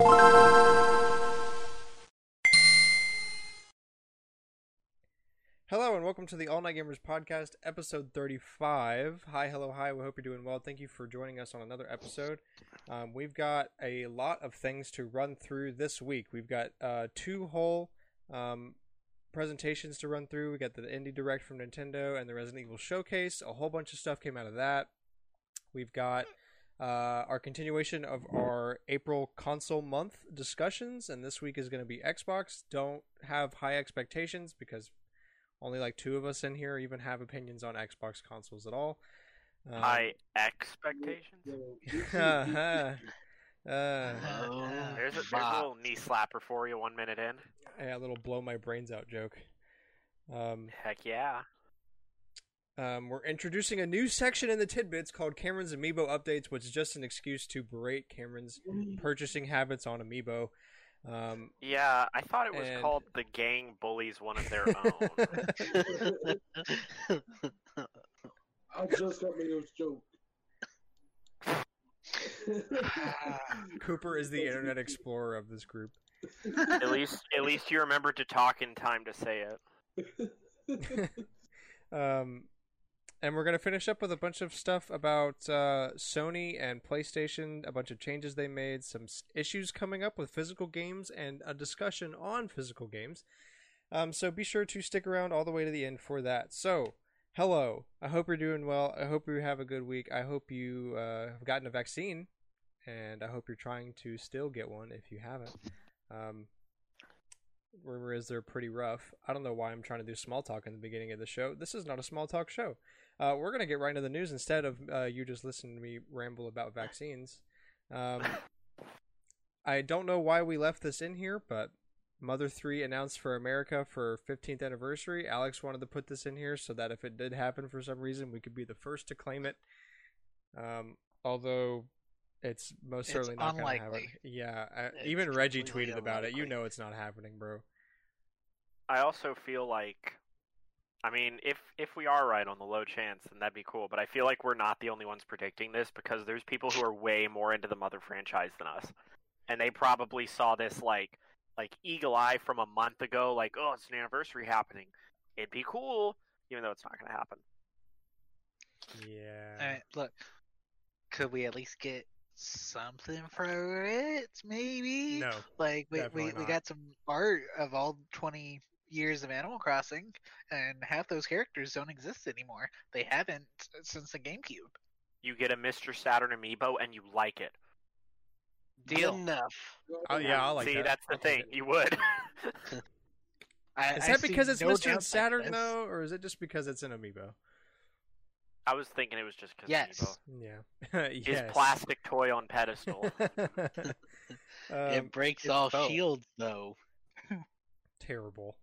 Hello and welcome to the All Night Gamers podcast, episode 35. Hi, hello, hi. We hope you're doing well. Thank you for joining us on another episode. Um, we've got a lot of things to run through this week. We've got uh, two whole um, presentations to run through. We got the Indie Direct from Nintendo and the Resident Evil Showcase. A whole bunch of stuff came out of that. We've got uh, our continuation of our April console month discussions, and this week is going to be Xbox. Don't have high expectations because only like two of us in here even have opinions on Xbox consoles at all. Um, High expectations. uh, Oh, There's a, there's a little knee slapper for you one minute in. yeah, a little blow my brains out joke. Um, Heck yeah. Um, we're introducing a new section in the tidbits called Cameron's Amiibo Updates, which is just an excuse to berate Cameron's purchasing habits on Amiibo. Um, Yeah, I thought it was And- called The Gang Bullies One of Their Own. I just got Leo's joke. Cooper is the Internet Explorer of this group. at least at least you remembered to talk in time to say it. um, and we're gonna finish up with a bunch of stuff about uh, Sony and PlayStation, a bunch of changes they made, some issues coming up with physical games, and a discussion on physical games. Um, so be sure to stick around all the way to the end for that. So, hello. I hope you're doing well. I hope you have a good week. I hope you uh, have gotten a vaccine, and I hope you're trying to still get one if you haven't. Um, rumor is they're pretty rough. I don't know why I'm trying to do small talk in the beginning of the show. This is not a small talk show. Uh, we're gonna get right into the news instead of uh, you just listening to me ramble about vaccines. Um, I don't know why we left this in here, but Mother 3 announced for America for 15th anniversary. Alex wanted to put this in here so that if it did happen for some reason, we could be the first to claim it. Um, although it's most It's certainly not going to happen. unlikely. Yeah, I, even Reggie completely tweeted about it. You know it's not happening, bro. I also feel like I mean, if if we are right on the low chance, then that'd be cool. But I feel like we're not the only ones predicting this because there's people who are way more into the Mother franchise than us, and they probably saw this like like eagle eye from a month ago. Like, oh, it's an anniversary happening. It'd be cool, even though it's not going to happen. Yeah. Alright, look, could we at least get something for it? Maybe. No. Like we definitely we, we got some art of all twenty years of Animal Crossing, and half those characters don't exist anymore. They haven't since the GameCube. You get a Mr. Saturn amiibo and you like it. Deal. enough. Oh, yeah, I like it. See, that. that's the I'll thing. You would. I, Is that see because it's no Mr. Saturn this. though, or is it just because it's an amiibo? I was thinking it was just because Yes. Yeah. yes. His plastic toy on pedestal. um, it breaks it's all both. shields, though. terrible.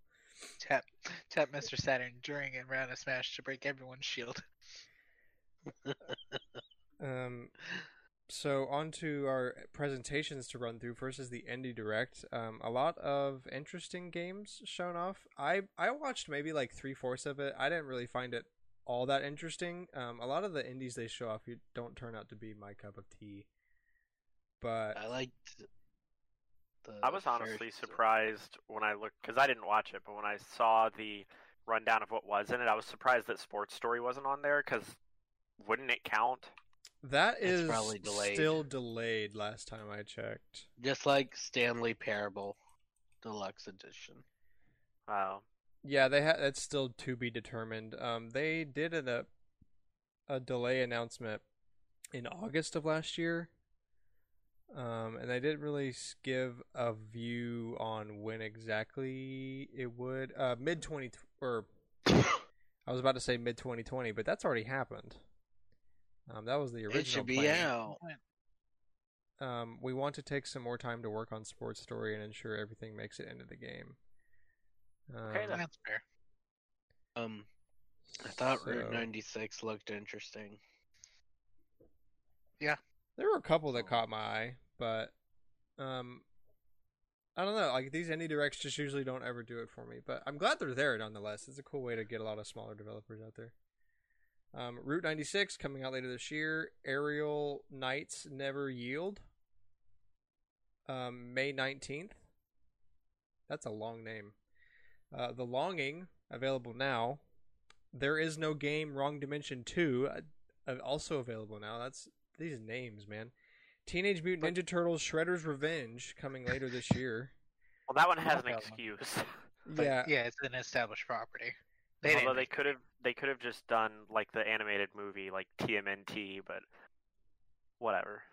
Tap tap Mr. Saturn during and round a smash to break everyone's shield. Um, so on to our presentations to run through. First is the Indie Direct. Um, a lot of interesting games shown off. I I watched maybe like three fourths of it. I didn't really find it all that interesting. Um, a lot of the indies they show off you don't turn out to be my cup of tea. But I liked. The I was honestly first- surprised when I looked because I didn't watch it, but when I saw the rundown of what was in it, I was surprised that Sports Story wasn't on there because wouldn't it count? that It's is probably delayed. still delayed. Last time I checked. Just like Stanley Parable Deluxe Edition. Wow. Yeah, they had it's still to be determined. Um, they did a a delay announcement in August of last year. Um, and they didn't really give a view on when exactly it would. Uh, mid twenty or I was about to say mid twenty twenty, but that's already happened. Um, that was the original. It should be plan. out. Um, we want to take some more time to work on Sports Story and ensure everything makes it into the game. Um, Okay. That's fair. Um, I thought so- Route 96 looked interesting. There were a couple that caught my eye, but um, I don't know. Like these indie directs just usually don't ever do it for me. But I'm glad they're there nonetheless. It's a cool way to get a lot of smaller developers out there. Um, Route 96 coming out later this year. Aerial Knights Never Yield. um, May 19th. That's a long name. Uh, the Longing, available now. There is no game. Wrong Dimension 2, uh, uh, also available now. That's these names, man. Teenage Mutant Ninja Turtles: Shredder's Revenge coming later this year. Well, that one has an that one. excuse. But yeah, yeah, it's an established property. They Although they could have they could have just done like the animated movie like TMNT, but whatever.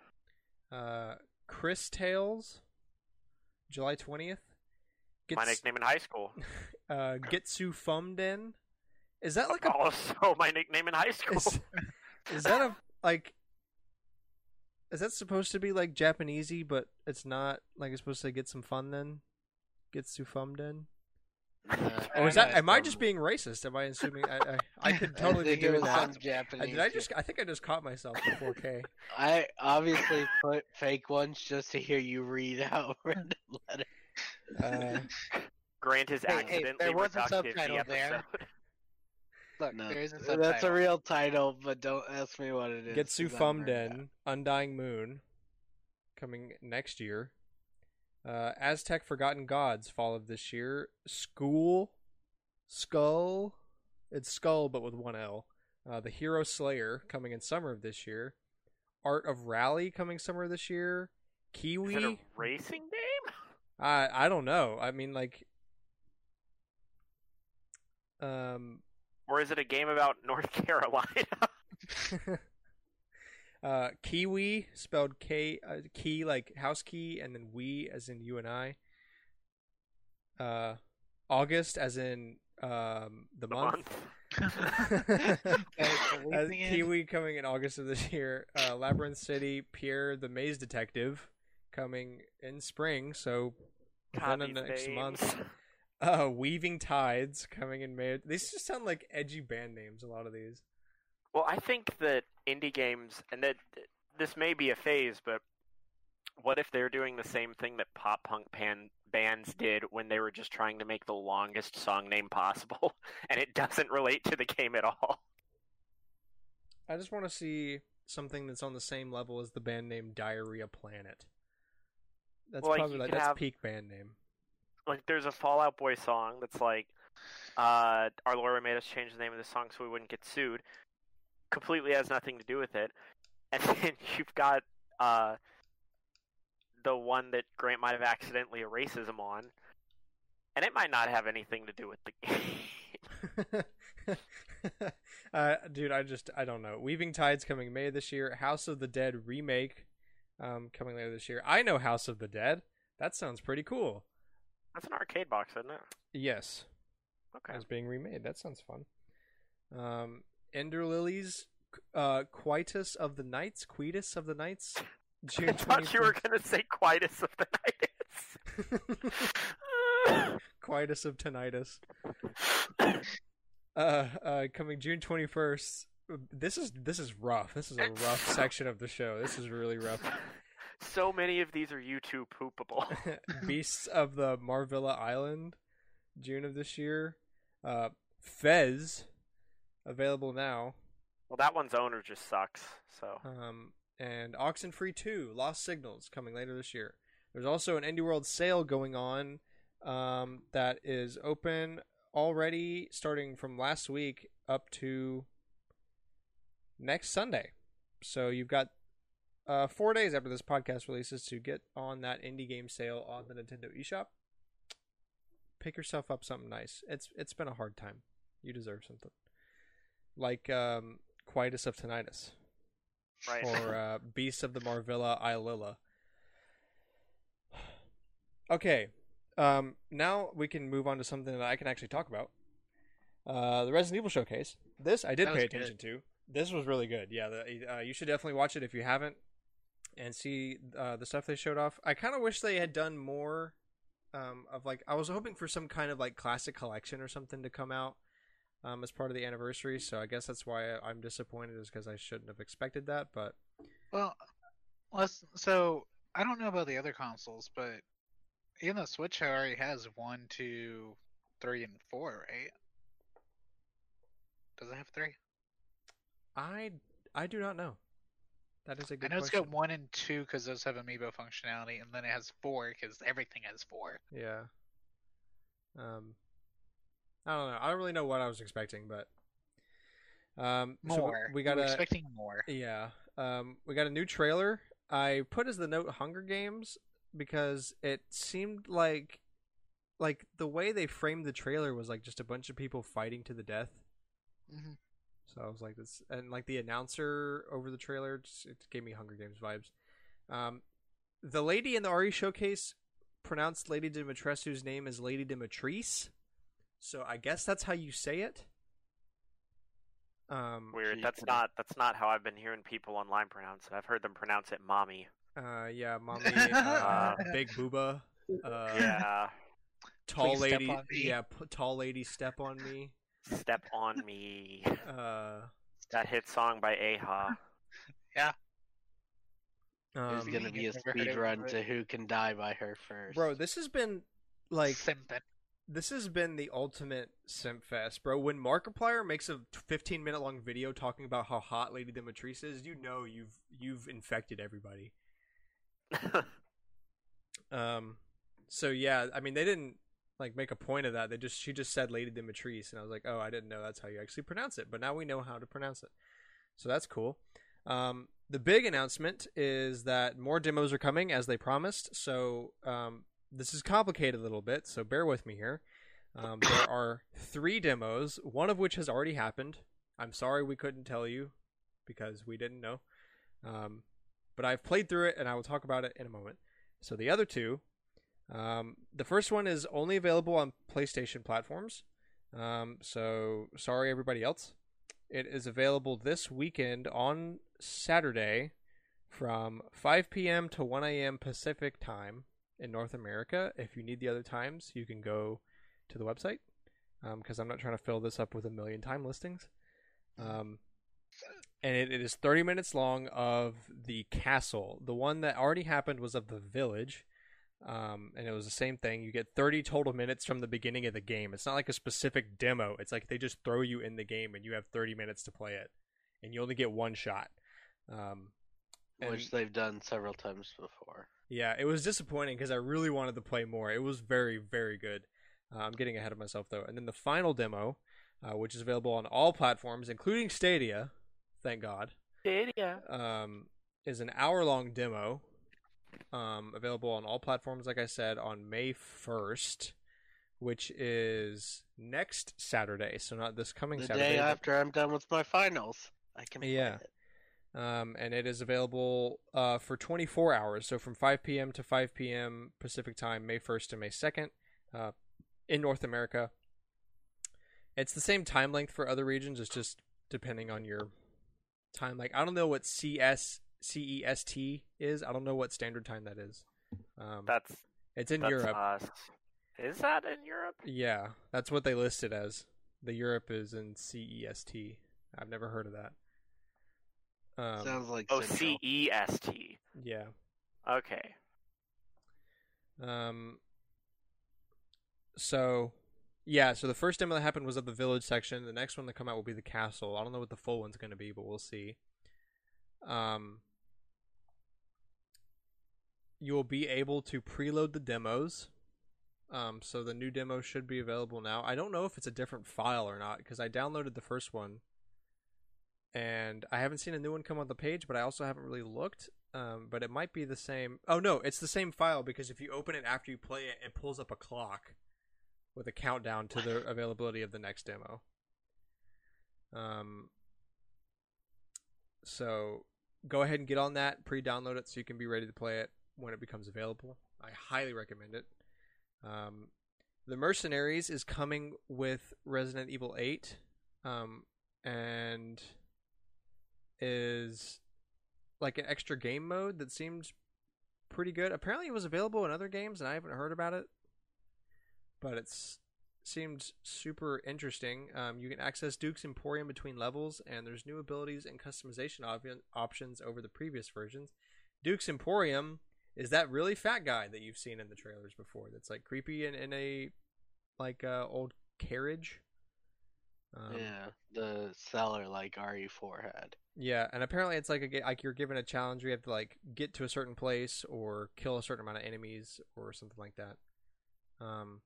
uh, Cris Tales, July 20th. My nickname in high school. uh, Getsu Fumden. Is that like a Also, my nickname in high school. is, is that a like is that supposed to be like Japanesey but it's not like it's supposed to get some fun then? Getsu Fumden? Or is that am I just being racist? Am I assuming I I, I could totally be doing that? some Uh, Japanese. Did I just I think I just caught myself in 4K. I obviously put fake ones just to hear you read out random letters. Uh, Grant is Hey, hey, accidentally there was a reductive the subtitle there. Episode. Look, No, there is a subtitle. that's a real title, but don't ask me what it is. Getsu 'cause I'm nerded. Fumden, Undying Moon, coming next year. Uh, Aztec Forgotten Gods, fall of this year. School, Skull, it's Skull but with one L. Uh, the Hero Slayer, coming in summer of this year. Art of Rally, coming summer of this year. Is Kiwi, it a racing game? I I don't know. I mean, like, um, Or is it a game about North Carolina? uh, Kiwi spelled K uh, key like house key and then we as in you and I. Uh, August as in um the, the month. month. As the As leasing Kiwi coming in August of this year. Uh, Labyrinth City, Pierre the Maze Detective coming in spring. So God, within the next names. month. Uh, Weaving Tides coming in May. These just sound like edgy band names. A lot of these. Well, I think that indie games, and that this may be a phase, but what if they're doing the same thing that pop punk pan- bands did when they were just trying to make the longest song name possible, and it doesn't relate to the game at all? I just want to see something that's on the same level as the band name Diarrhea Planet. That's Well, probably like that's have- peak band name. Like, there's a Fallout Boy song that's like, uh, "Our lawyer made us change the name of the song so we wouldn't get sued." Completely has nothing to do with it, and then you've got uh, the one that Grant might have accidentally a him on, and it might not have anything to do with the game. uh, dude, I just I don't know. Weaving Tides coming May this year. House of the Dead remake um, coming later this year. I know House of the Dead. That sounds pretty cool. That's an arcade box, isn't it? Yes, Okay. It's being remade. That sounds fun. Um, Ender Lilies, uh, Quietus of the Knights, Quietus of the Knights. June I thought you were gonna say Quietus of the Knights. Quietus of tinnitus. Uh, uh, coming June twenty first. This is this is rough. This is a rough section of the show. This is really rough. So many of these are YouTube poopable. Beasts of the Maravilla Island, June of this year. Uh, Fez, available now. well, that one's owner just sucks. So Um, and Oxenfree 2, Lost Signals, coming later this year. There's also an Indie World sale going on um, that is open already starting from last week up to next Sunday. So you've got uh, four days after this podcast releases to get on that indie game sale on the Nintendo eShop. Pick yourself up something nice. It's it's been a hard time. You deserve something like um, Quietus of Tinnitus right. or uh, Beasts of the Marvilla Ililla. Okay, um, now we can move on to something that I can actually talk about. Uh, the Resident Evil showcase. This I did pay was good. attention to. This was really good. Yeah, the, uh, you should definitely watch it if you haven't, and see uh, the stuff they showed off. I kind of wish they had done more um, of like. I was hoping for some kind of like classic collection or something to come out um, as part of the anniversary. So I guess that's why I'm disappointed, is because I shouldn't have expected that. But Well, let's. So I don't know about the other consoles, but even the Switch already has one, two, three, and four, right? Does it have three? I I do not know. That is a good I know it's got one and two because those have amiibo functionality, and then it has four because everything has four. Yeah. Um, I don't know. I don't really know what I was expecting, but um, so More. we got a expecting more. yeah. Um, we got a new trailer. I put as the note Hunger Games because it seemed like like the way they framed the trailer was like just a bunch of people fighting to the death. Mhm. So I was like this, and like the announcer over the trailer, just, it gave me Hunger Games vibes. Um, the lady in the RE showcase pronounced Lady Dimitrescu's name as Lady Dimitris, so I guess that's how you say it. Um, Weird. She- That's not that's not how I've been hearing people online pronounce it. I've heard them pronounce it mommy. uh, yeah, mommy, uh, big booba, uh, yeah. tall Please lady, yeah, p- tall lady, step on me. Step on me. Uh, That hit song by Aha. Yeah. There's um, gonna be a I've never heard speed run to who can die by her first. bro, this has been like Simpin. this has been the ultimate simp fest, bro. When Markiplier makes a 15 minute long video talking about how hot Lady Dimitris is, you know you've you've infected everybody. Um, so yeah, I mean they didn't like make a point of that. They just she just said Lady Dimitris, and I was like, oh, I didn't know that's how you actually pronounce it. But now we know how to pronounce it, so that's cool. Um, the big announcement is that more demos are coming as they promised. So um, this is complicated a little bit, so bear with me here. Um, there are three demos, one of which has already happened. I'm sorry we couldn't tell you because we didn't know. Um, but I've played through it and I will talk about it in a moment. So the other two, um, the first one is only available on PlayStation platforms. Um, so sorry everybody else. It is available this weekend on Saturday from 5 p.m. to 1 a.m. Pacific time in North America. If you need the other times, you can go to the website because I'm not trying to fill this up with a million time listings. Um, and it, it is 30 minutes long of the castle. The one that already happened was of the village. Um, and it was the same thing. You get 30 total minutes from the beginning of the game. It's not like a specific demo. It's like they just throw you in the game and you have 30 minutes to play it. And you only get one shot. Um, and- which they've done several times before. yeah, it was disappointing because I really wanted to play more. It was very, very good. Uh, I'm getting ahead of myself though. And then the final demo, uh, which is available on all platforms, including Stadia, thank God, Stadia. um, is an hour-long demo, um, available on all platforms. Like I said, on May 1st, which is next Saturday, so not this coming The Saturday. day but- after I'm done with my finals, I can Yeah. it. um, and it is available uh, for 24 hours. So from 5 p.m. to 5 p.m. Pacific time, May 1st to May 2nd, uh, in North America. It's the same time length for other regions. It's just depending on your time. Like I don't know what CS CEST is. I don't know what standard time that is. Um, That's it's in that's Europe. us. Is that in Europe? Yeah, that's what they listed as. The Europe is in CEST. I've never heard of that. Um, Sounds like Oh, C E S T. yeah. Okay. Um. So, yeah. So the first demo that happened was of the village section. The next one to come out will be the castle. I don't know what the full one's going to be, but we'll see. Um. You will be able to preload the demos. Um, so the new demo should be available now. I don't know if it's a different file or not because I downloaded the first one, and I haven't seen a new one come on the page. But I also haven't really looked. Um, but it might be the same. Oh no, it's the same file because if you open it after you play it, it pulls up a clock with a countdown to the availability of the next demo. Um. So go ahead and get on that, pre-download it so you can be ready to play it when it becomes available. I highly recommend it. Um, the Mercenaries is coming with Resident Evil 8, um, and is like an extra game mode that seemed pretty good. Apparently, it was available in other games, and I haven't heard about it. But it's seemed super interesting. Um, you can access Duke's Emporium between levels, and there's new abilities and customization op- options over the previous versions. Duke's Emporium is that really fat guy that you've seen in the trailers before. That's like creepy and in a like uh, old carriage. Um, yeah, the seller like RE4 had. Yeah, and apparently it's like a, like you're given a challenge. where You have to like get to a certain place or kill a certain amount of enemies or something like that. Um,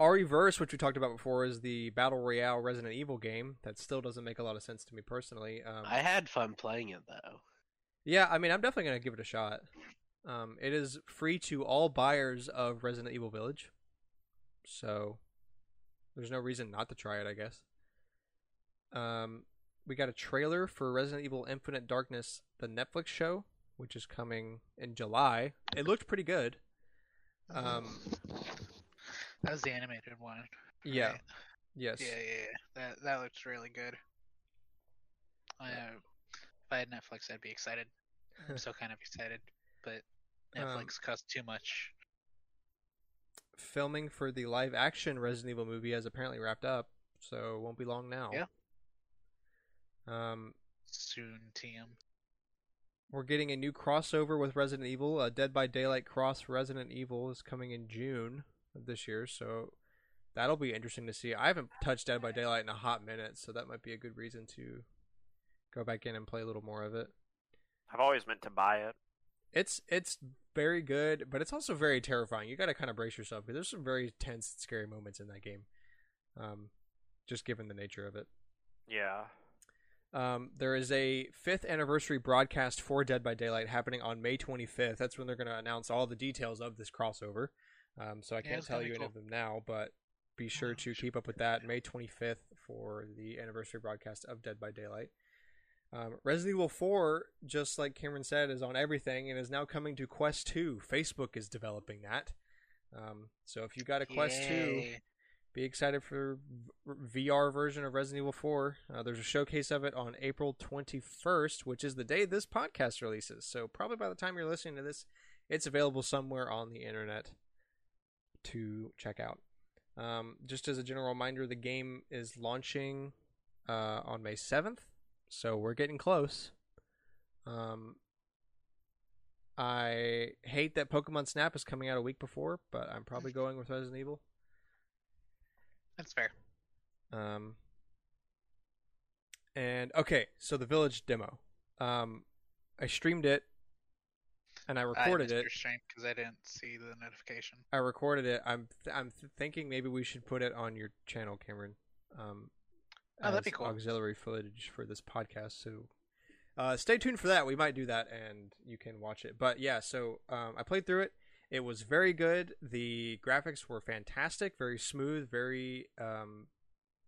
ReVerse, which we talked about before, is the battle royale Resident Evil game that still doesn't make a lot of sense to me personally. Um, I had fun playing it though. yeah, I mean, I'm definitely gonna give it a shot. Um, it is free to all buyers of Resident Evil Village, so there's no reason not to try it, I guess. Um, we got a trailer for Resident Evil Infinite Darkness, the Netflix show, which is coming in July. It looked pretty good. Um, That was the animated one. yeah, right? yes, Yeah, yeah, yeah. That that looks really good. I, uh, if I had Netflix, I'd be excited. I'm still kind of excited, but Um, Netflix costs too much. Filming for the live action Resident Evil movie has apparently wrapped up, so it won't be long now. Yeah. Um, Soon, Tim. We're getting a new crossover with Resident Evil. A Dead by Daylight Cross Resident Evil is coming in June of this year, so that'll be interesting to see. I haven't touched Dead by Daylight in a hot minute, so that might be a good reason to go back in and play a little more of it. I've always meant to buy it. It's it's very good, but it's also very terrifying. You got to kind of brace yourself because there's some very tense, and scary moments in that game. Um, just given the nature of it. Yeah. Um, there is a fifth anniversary broadcast for Dead by Daylight happening on May 25th. That's when they're going to announce all the details of this crossover. Um, so I Yeah, can't it's tell you be any of them now, but be sure to keep up with that. May 25th for the anniversary broadcast of Dead by Daylight. Um, Resident Evil 4, just like Cameron said, is on everything and is now coming to Quest 2. Facebook is developing that. Um, so if you got a Quest 2, be excited for v- VR version of Resident Evil 4. Uh, there's a showcase of it on April 21st, which is the day this podcast releases. So probably by the time you're listening to this, it's available somewhere on the internet to check out. Um, just as a general reminder, the game is launching uh, on May 7th, so we're getting close. Um, I hate that Pokemon Snap is coming out a week before, but I'm probably going with Resident Evil. That's fair. Um, and okay, so the village demo. Um, I streamed it, and I recorded I it. because I didn't see the notification. I recorded it. I'm th- I'm th- thinking maybe we should put it on your channel, Cameron. Um, Oh, that'd be cool. Auxiliary footage for this podcast. So, uh, stay tuned for that. We might do that, and you can watch it. But yeah, so um, I played through it. It was very good. The graphics were fantastic, very smooth, very um,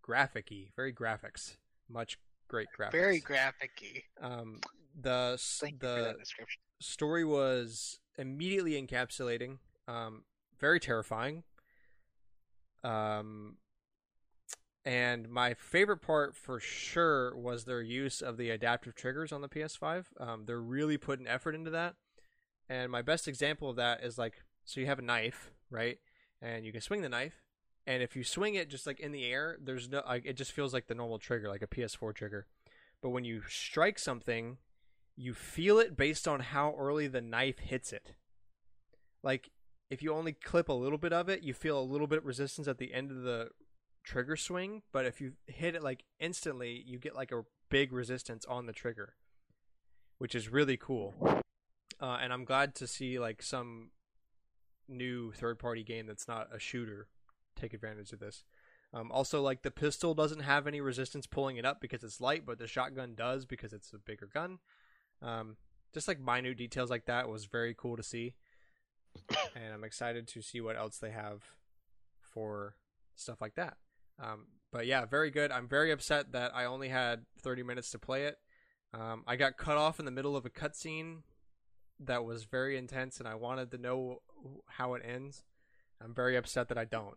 graphic-y, very graphics, much great graphics. Very graphic-y. Um, the s- Thank you for the that description. story was immediately encapsulating, um, very terrifying. Um, and my favorite part for sure was their use of the adaptive triggers on the PS5. Um, they're really putting effort into that. And my best example of that is like, so you have a knife, right? And you can swing the knife, and if you swing it just like in the air, there's no, like, it just feels like the normal trigger, like a PS4 trigger. But when you strike something, you feel it based on how early the knife hits it. Like if you only clip a little bit of it, you feel a little bit of resistance at the end of the trigger swing, but if you hit it like instantly, you get like a big resistance on the trigger, which is really cool. Uh, and I'm glad to see like some new third-party game that's not a shooter take advantage of this. Um, also, like the pistol doesn't have any resistance pulling it up because it's light, but the shotgun does because it's a bigger gun. Um, just like minute details like that was very cool to see, and I'm excited to see what else they have for stuff like that. Um, but yeah, very good. I'm very upset that I only had 30 minutes to play it. Um, I got cut off in the middle of a cutscene that was very intense, and I wanted to know how it ends. I'm very upset that I don't.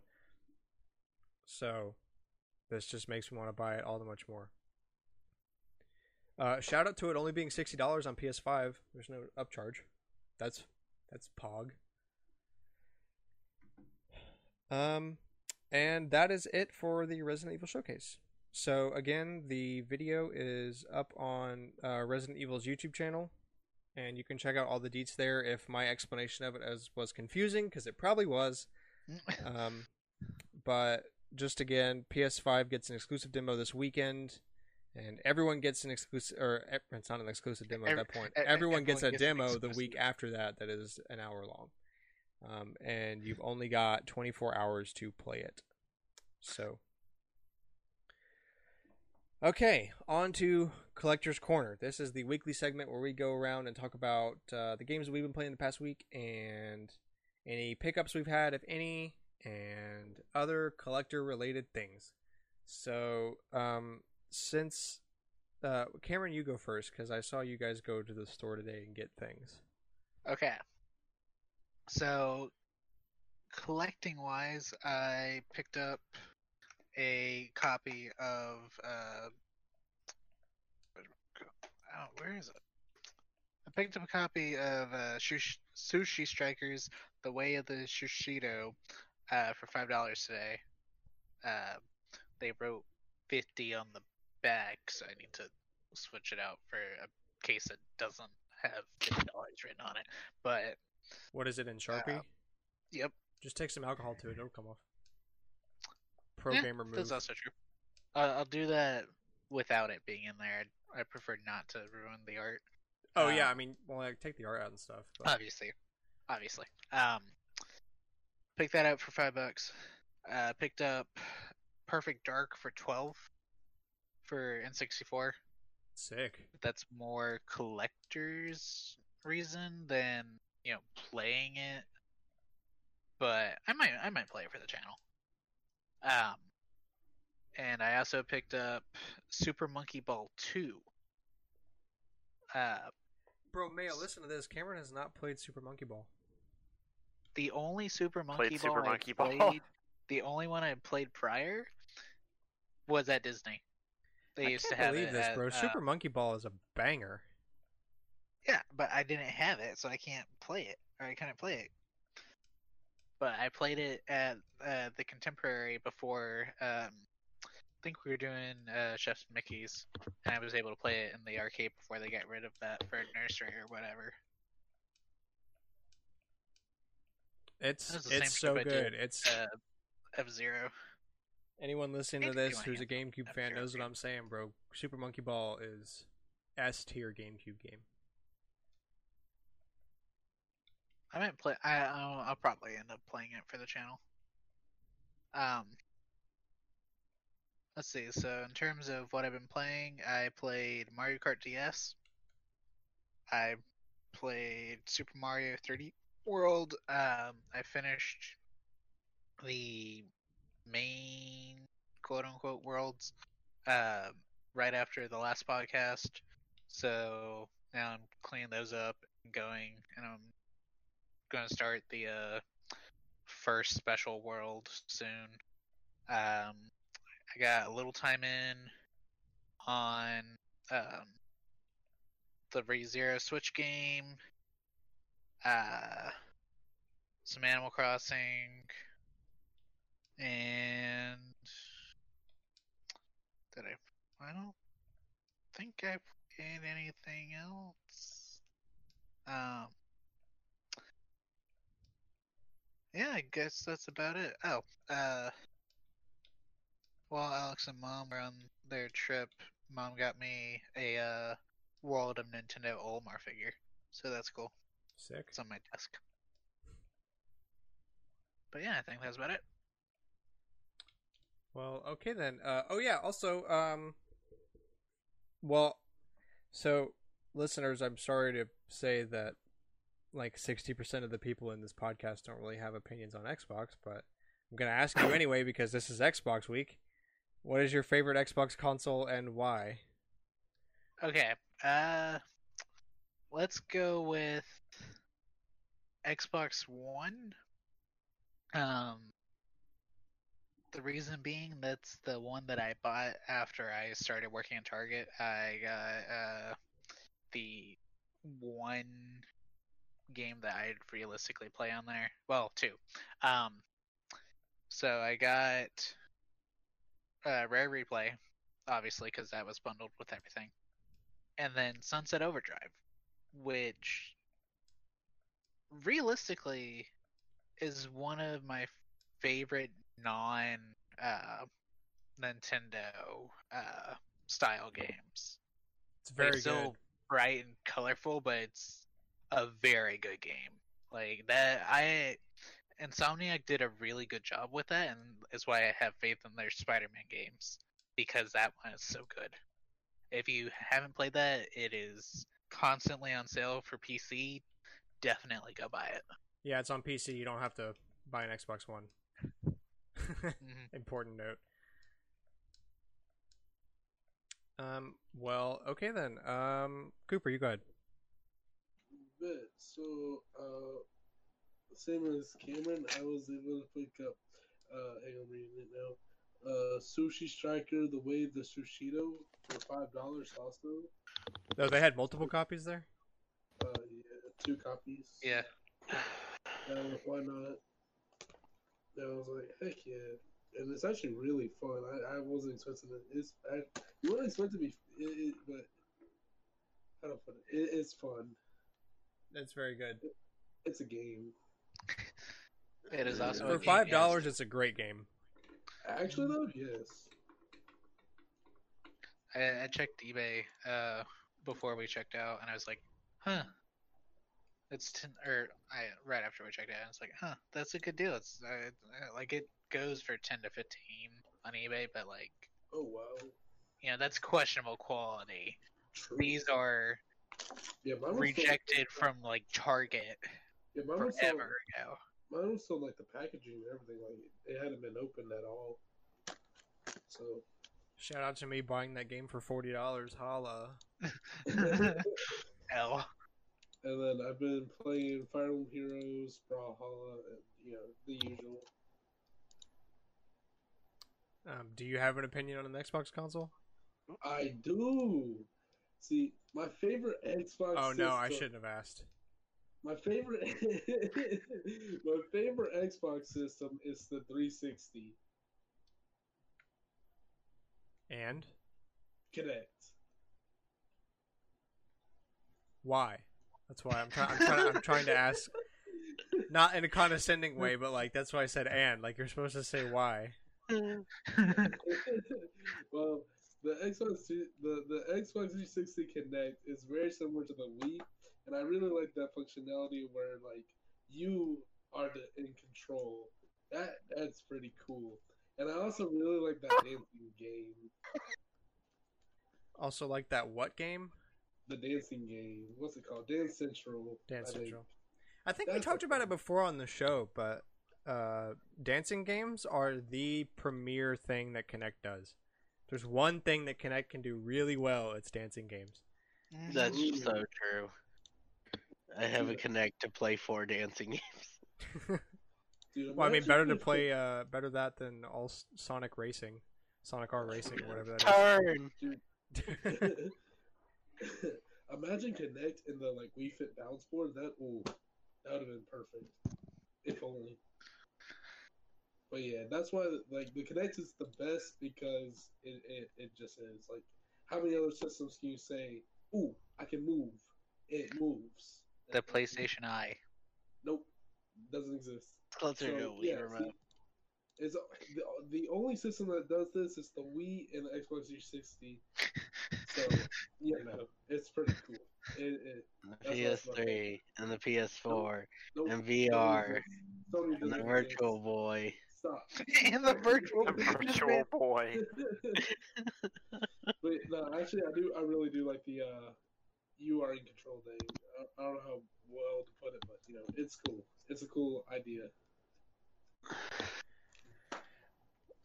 So, this just makes me want to buy it all the much more. Uh, shout out to it only being sixty dollars on PS5. There's no upcharge. That's that's Pog. Um, and that is it for the Resident Evil showcase. So again, the video is up on uh, Resident Evil's YouTube channel, and you can check out all the deets there. If my explanation of it as was confusing, because it probably was, um, but just again, PS5 gets an exclusive demo this weekend, and everyone gets an exclusive, or it's not an exclusive demo at Ev- that point. e- e- Everyone gets a gets demo the week after that that is an hour long, um, and you've only got 24 hours to play it. So, okay, on to Collector's Corner. This is the weekly segment where we go around and talk about uh, the games we've been playing the past week and any pickups we've had, if any, and other collector related things. So, um, since uh, Cameron, you go first because I saw you guys go to the store today and get things. Okay. So, collecting wise, I picked up a copy of uh, where is it? I picked up a copy of uh, Sushi, Sushi Strikers: The Way of the Sushido uh, for five dollars today. Uh, they wrote fifty on the back, so I need to switch it out for a case that doesn't have fifty dollars written on it. But What is it in Sharpie? Uh, yep, Just take some alcohol to it; it'll come off. Pro Yeah, gamer move. that's also true. Uh, I'll do that without it being in there. I prefer not to ruin the art. oh yeah, I um, mean, well, I take the art out and stuff. But... Obviously, obviously. Um, picked that up for five bucks. Uh, picked up Perfect Dark for twelve for N64. Sick. That's more collector's reason than you know playing it. But I might I might play it for the channel. Um, and I also picked up Super Monkey Ball Two. Uh, Bro, Mayo, listen to this. Cameron has not played Super Monkey Ball. the only Super Monkey Played Ball Super I Monkey Ball. played, the only one I played prior was at Disney. They I used can't to have believe it this, at, bro. uh, Super Monkey Ball is a banger. Yeah, but I didn't have it, so I can't play it, or I couldn't play it. But I played it at uh, the Contemporary before. Um, I think we were doing uh, Chef's Mickey's, and I was able to play it in the arcade before they got rid of that for nursery or whatever. It's That's the same it's so good. It's Uh, F Zero. anyone listening to this who's a. GameCube fan knows what. I'm saying, bro. Super Monkey Ball is S tier GameCube game. I might play. I I'll, probably end up playing it for the channel. Um, let's see. So in terms of what I've been playing, I played Mario Kart DS. I played Super Mario 3D World. Um, I finished the main quote unquote worlds uh, right after the last podcast. So now I'm cleaning those up and going, and I'm going to start the uh, first special world soon. Um, I got a little time in on um, the ReZero Switch game, uh, some Animal Crossing, and did I? I don't think I played anything else. Um, yeah, I guess that's about it. Oh, uh, while Alex and Mom were on their trip, Mom got me a uh, World of Nintendo Olimar figure, so that's cool. Sick. It's on my desk. But yeah, I think that's about it. Well, okay then. Uh, oh yeah. Also, um, well, so listeners, I'm sorry to say that like 60% of the people in this podcast don't really have opinions on Xbox, but I'm gonna ask you anyway because this is Xbox week. What is your favorite Xbox console and why? Okay, uh, let's go with Xbox One. Um, the reason being that's the one that I bought after I started working at Target. I got uh the one game that I'd realistically play on there. Well, two. Um, so I got uh, Rare Replay, obviously, because that was bundled with everything and then Sunset Overdrive, which realistically is one of my favorite non uh, Nintendo uh, style games. It's very it's still good. bright and colorful, but it's a very good game. Like that, I Insomniac did a really good job with that, and is why I have faith in their Spider-Man games because that one is so good. If you haven't played that, it is constantly on sale for PC. Definitely go buy it. Yeah, it's on PC. You don't have to buy an Xbox One. Mhm. Important note. Um. Well, okay then. Um. Cooper, you go ahead. Bet. So, uh, same as Cameron, I was able to pick up. Uh, hang on, I'm reading it now. Uh, Sushi Striker, the way the Sushido for five dollars also. No, they had multiple copies there. Uh, yeah, two copies. Yeah. Uh, why not? And I was like, heck yeah. And it's actually really fun. I, I wasn't expecting it. It's I, you wouldn't expect it to be, it, it, but how to put it? it? It's fun. That's very good. It's a game. It is also a For game, five yes. dollars, it's a great game. Actually, though, yes. I, I checked eBay uh, before we checked out, and I was like, "Huh." It's ten, or I right after we checked out, I was like, "Huh, that's a good deal." It's uh, uh, like it goes for ten to fifteen on eBay, but like Oh wow. you know that's questionable quality. True. These are yeah, mine was rejected from like Target yeah, mine was forever Still, ago. mine was still like the packaging and everything. Like it hadn't been opened at all. So. Shout out to me buying that game for forty dollars. Holla. L. And then I've been playing Fire Emblem Heroes, Brawlhalla, and you know the usual. Um, do you have an opinion on an Xbox console? I do. See, my favorite Xbox. Oh no, I shouldn't have asked. My favorite, my favorite Xbox system is the 360 And Kinect. why? That's why I'm trying. I'm trying. I'm trying to ask, not in a condescending way, but like that's why I said and. Like you're supposed to say why. well, the Xbox, two- the the Xbox 360 Kinect is very similar to the Wii, and I really like that functionality where like you are the, in control. That that's pretty cool. And I also really like that dancing game. Also, like that what game? The dancing game. What's it called? Dance Central. Dance I think. Central. I think we talked a- about it before on the show, but uh, dancing games are the premier thing that Kinect does. There's one thing that Kinect can do really well. It's dancing games. That's Ooh. so true. I have a Kinect to play four dancing games. Dude, well, I mean, better to play uh, better that than all Sonic Racing, Sonic R Racing, or whatever that Turn. is. Imagine Kinect in the like Wii Fit bounce board. That ooh, that would have been perfect. If only. But yeah, that's why like the Kinect is the best because it, it, it just is like how many other systems can you say? Ooh, I can move. It moves. The PlayStation Eye. Nope, doesn't exist. Closer So, to a Wii yeah, remote. see, It's the, the only system that does this is the Wii and the Xbox 360. So you know, it's pretty cool. It, it, the what I was about to PS3 and the PS4 nope, and VR Sony and the Virtual exist. Boy. Stop. and the virtual. The virtual boy. but no, actually, I do. I really do like the uh, you are in control thing. I, I don't know how well to put it, but you know, it's cool. It's a cool idea.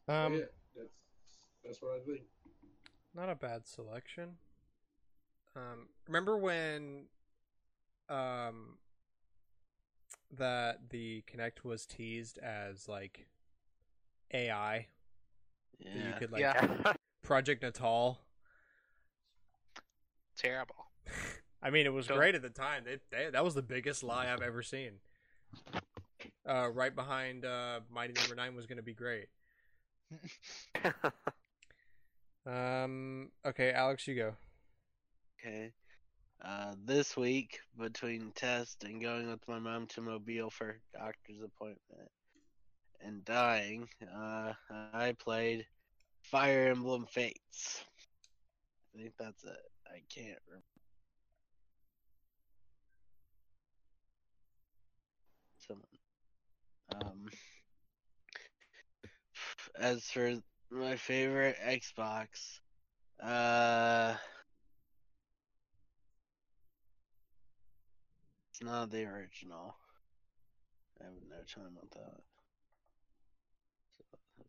Um, yeah, that's that's what I think. not a bad selection. Um, remember when um that the Kinect was teased as like AI that you Yeah. could like Yeah. Project Natal. Terrible. I mean, it was Don't- great at the time. They, they, that was the biggest lie I've ever seen. Uh, right behind uh, Mighty Number Nine was going to be great. Um. Okay, Alex, you go. Okay. Uh, this week, between test and going with my mom to Mobile for doctor's appointment and dying, uh, I played Fire Emblem Fates. I think that's it. I can't remember. Um, as for my favorite Xbox, uh, it's not the original. I have no time with that. So that's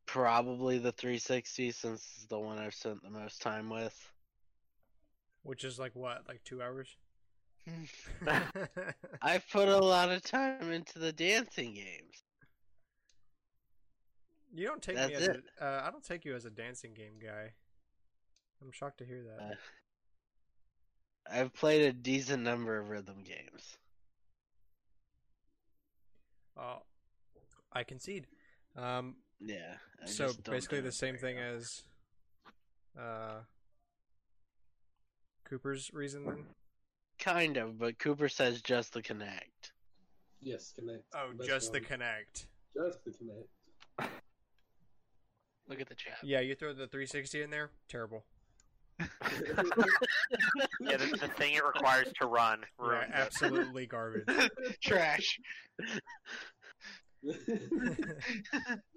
it. Probably the 360 since it's the one I've spent the most time with. Which is like what, like two hours? I've put a lot of time into the dancing games. you don't take me as it. a, uh, I don't take you as a dancing game guy. I'm shocked to hear that. Uh, I've played a decent number of rhythm games. Oh, I concede. Um, Yeah. I so basically the same thing often. as uh, Cooper's reason then. Kind of, but Cooper says just the Kinect. Yes, Kinect. Oh, That's just the. Kinect. Just the Kinect. Look at the chat. Yeah, you throw the 360 in there. Terrible. Yeah, the, the thing it requires to run. Yeah, absolutely garbage. Trash.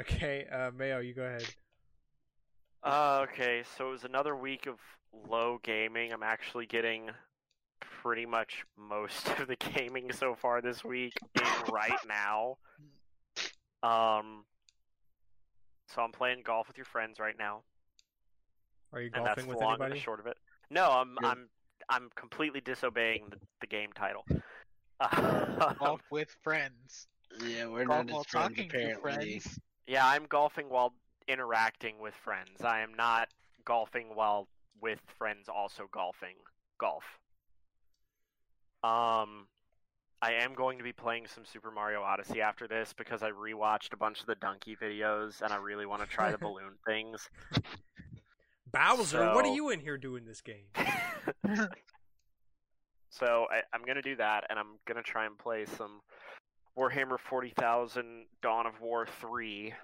okay, uh, Mayo, you go ahead. Uh, okay, so it was another week of low gaming. I'm actually getting pretty much most of the gaming so far this week in right now. Um, so I'm playing golf with your friends right now, Are you and that's golfing with long and anybody? the short of it. No, I'm Good. I'm I'm completely disobeying the, the game title. Um, Golf with friends. Yeah, we're Golf not while as friends talking to apparently. friends. Yeah, I'm golfing while interacting with friends. I am not golfing while with friends also golfing golf. Um I am going to be playing some Super Mario Odyssey after this because I rewatched a bunch of the donkey videos and I really want to try the balloon things. Bowser, what are you in here doing this game? so I, I'm gonna do that, and I'm gonna try and play some Warhammer 40,000 Dawn of War 3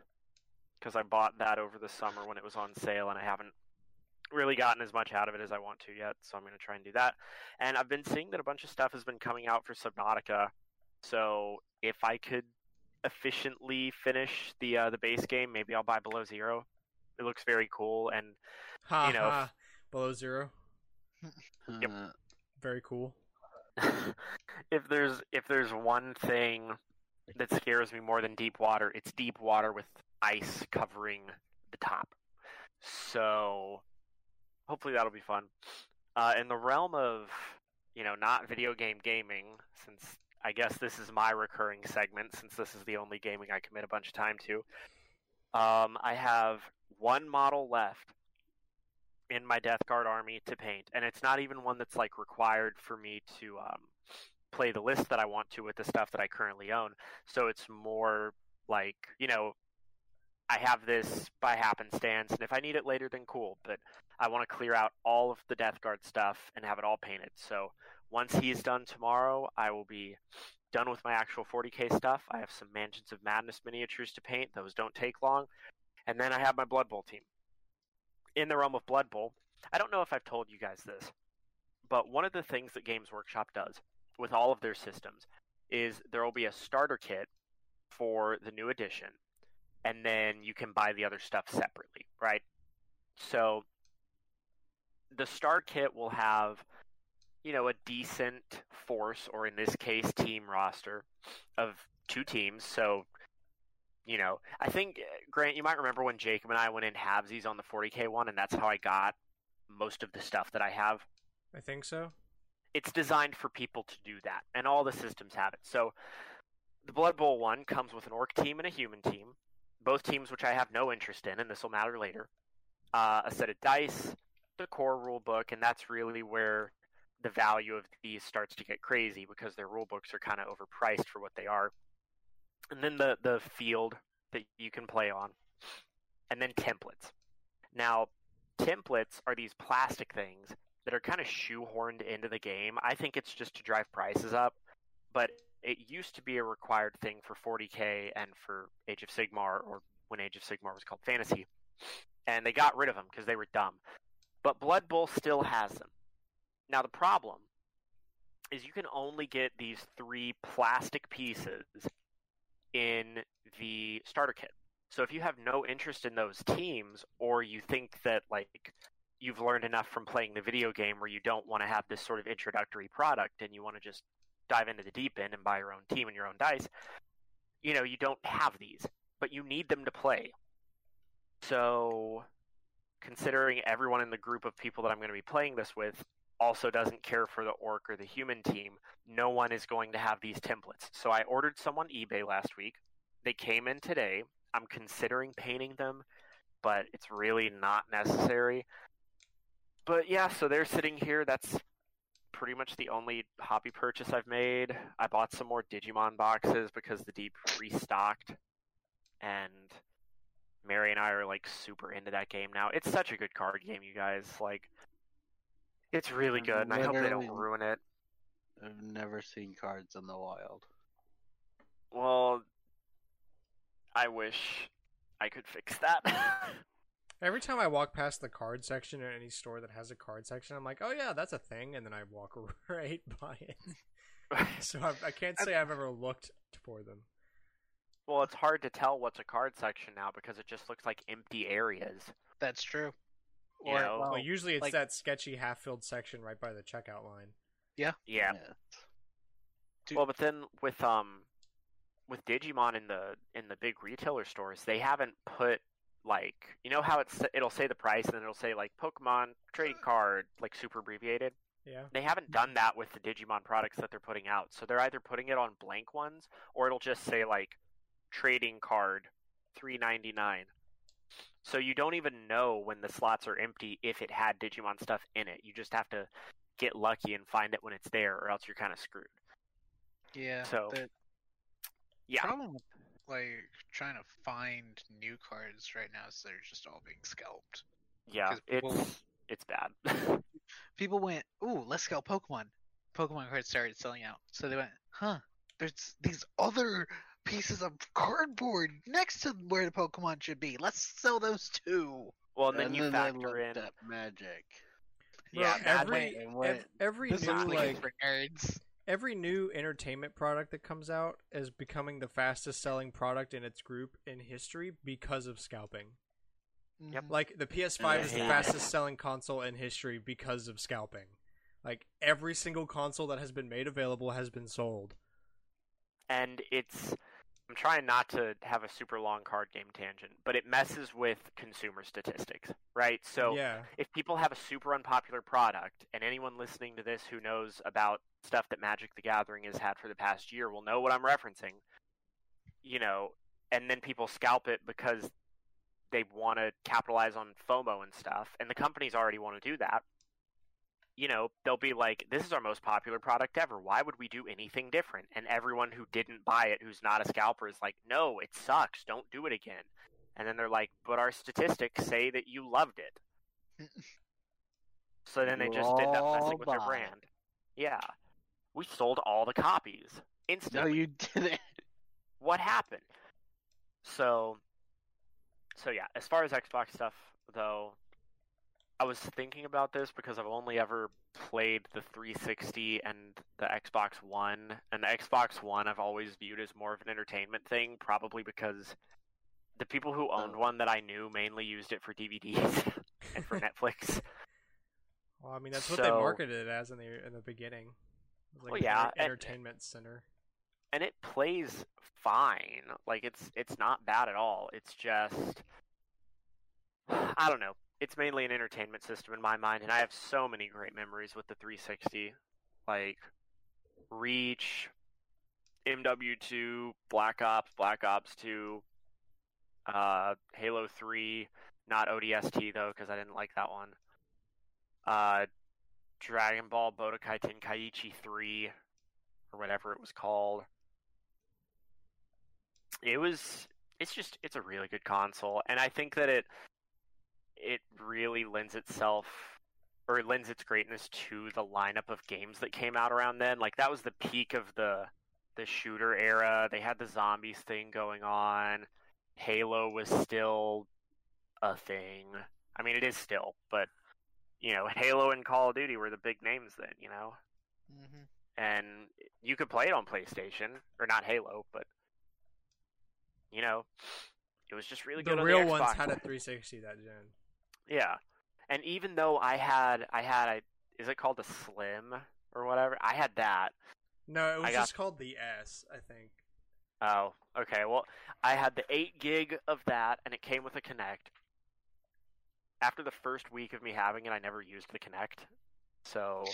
because I bought that over the summer when it was on sale, and I haven't really gotten as much out of it as I want to yet. So I'm gonna try and do that. And I've been seeing that a bunch of stuff has been coming out for Subnautica. So if I could efficiently finish the uh, the base game, maybe I'll buy Below Zero. It looks very cool, and Ha You know, ha. Below zero. Yep. Uh, Very cool. If there's if there's one thing that scares me more than deep water, it's deep water with ice covering the top. So hopefully that'll be fun. Uh, in the realm of you know not video game gaming, since I guess this is my recurring segment, since this is the only gaming I commit a bunch of time to. Um, I have one model left in my Death Guard army to paint, and it's not even one that's like required for me to um, play the list that I want to with the stuff that I currently own. So it's more like you know, I have this by happenstance, and if I need it later, then cool. But I want to clear out all of the Death Guard stuff and have it all painted. So once he's done tomorrow, I will be done with my actual 40k stuff. I have some Mansions of Madness miniatures to paint; those don't take long. And then I have my Blood Bowl team in the realm of Blood Bowl, I don't know if I've told you guys this, but one of the things that Games Workshop does with all of their systems is there will be a starter kit for the new edition, and then you can buy the other stuff separately, right? So the start kit will have, you know, a decent force, or in this case, team roster of two teams. So you know, I think uh, Grant, you might remember when Jacob and I went in halvesies on the 40k one, and that's how I got most of the stuff that I have. I think so. It's designed for people to do that, and all the systems have it. So, the Blood Bowl one comes with an orc team and a human team, both teams which I have no interest in, and this will matter later. Uh, a set of dice, the core rule book, and that's really where the value of these starts to get crazy because their rule books are kind of overpriced for what they are and then the the field that you can play on, and then templates. Now, templates are these plastic things that are kind of shoehorned into the game. I think it's just to drive prices up, but it used to be a required thing for 40k and for Age of Sigmar, or when Age of Sigmar was called Fantasy, and they got rid of them because they were dumb. But Blood Bowl still has them. Now the problem is you can only get these three plastic pieces in the starter kit. So if you have no interest in those teams, or you think that like you've learned enough from playing the video game where you don't want to have this sort of introductory product and you want to just dive into the deep end and buy your own team and your own dice, you know, you don't have these, but you need them to play. So, considering everyone in the group of people that I'm going to be playing this with also doesn't care for the orc or the human team, no one is going to have these templates. So, I ordered some on eBay last week. They came in today. I'm considering painting them, but it's really not necessary but yeah, so they're sitting here. That's pretty much the only hobby purchase I've made. I bought some more Digimon boxes because the deep restocked, and Mary and I are like super into that game now. It's such a good card game, you guys. Like, it's really good, and I hope they don't ruin it. I've never seen cards in the wild. Well, I wish I could fix that. Every time I walk past the card section in any store that has a card section, I'm like, oh yeah, that's a thing, and then I walk right by it. So I, I can't say I've ever looked for them. well, it's hard to tell what's a card section now because it just looks like empty areas. That's true. You Or, know, well, well, usually it's like- that sketchy half-filled section right by the checkout line. Yeah. Dude. Well, but then with um with Digimon in the in the big retailer stores, they haven't put like you know how it's it'll say the price and then it'll say like Pokemon trading card like super abbreviated. Yeah. They haven't done that with the Digimon products that they're putting out. So they're either putting it on blank ones or it'll just say like trading card 399. So you don't even know when the slots are empty if it had Digimon stuff in it. You just have to get lucky and find it when it's there or else you're kind of screwed. yeah. So- the Yeah. problem with like trying to find new cards right now is they're just all being scalped. Yeah, people- it's it's bad. People went, "Ooh, let's scalp Pokemon." Pokemon cards started selling out, so they went, "Huh? There's these other pieces of cardboard next to where the Pokemon should be. Let's sell those too." well, and then and you then factor they looked in at magic. Yeah, Mad every Way- and went, ev- every "This new like- like every new entertainment product that comes out is becoming the fastest selling product in its group in history because of scalping. Yep. Mhm. Like the PS5 is the fastest selling console in history because of scalping. Like every single console that has been made available has been sold. and it's I'm trying not to have a super long card game tangent, but it messes with consumer statistics, right? So yeah, if people have a super unpopular product, and anyone listening to this who knows about stuff that Magic the Gathering has had for the past year will know what I'm referencing. You know, and then people scalp it because they want to capitalize on FOMO and stuff, and the companies already want to do that. You know, they'll be like, "This is our most popular product ever. Why would we do anything different?" And everyone who didn't buy it, who's not a scalper, is like, "No, it sucks. Don't do it again." And then they're like, "But our statistics say that you loved it." So then they just end up messing with their brand. Yeah. We sold all the copies No, instantly. you didn't. What happened? So so yeah, as far as Xbox stuff though, I was thinking about this because I've only ever played the 360 and the Xbox One, and the Xbox One I've always viewed as more of an entertainment thing, probably because the people who owned Oh. one that I knew mainly used it for DVDs and for Netflix. well, I mean that's what they marketed it as in the in the beginning. Like Well, an yeah, enter- and- entertainment center. and it plays fine. Like it's it's not bad at all. It's just I don't know. It's mainly an entertainment system in my mind, and I have so many great memories with the 360, like Reach, MW2, Black Ops, Black Ops 2, uh, Halo 3, not ODST though, because I didn't like that one. Uh, Dragon Ball Budokai Tenkaichi 3, or whatever it was called it was it's just it's a really good console and i think that it it really lends itself or lends its greatness to the lineup of games that came out around then like that was the peak of the the shooter era. They had the zombies thing going on. Halo was still a thing. I mean, it is still, but you know, Halo and Call of Duty were the big names then. You know, hmm and you could play it on PlayStation or not Halo, but you know, it was just really the good. The real the ones had a 360 that gen. Yeah, and even though I had, I had a, is it called a Slim or whatever? I had that. No, it was I got- just called the S, I think. Oh, okay. Well, I had the eight gig of that, and it came with a Kinect. After the first week of me having it, I never used the Kinect, so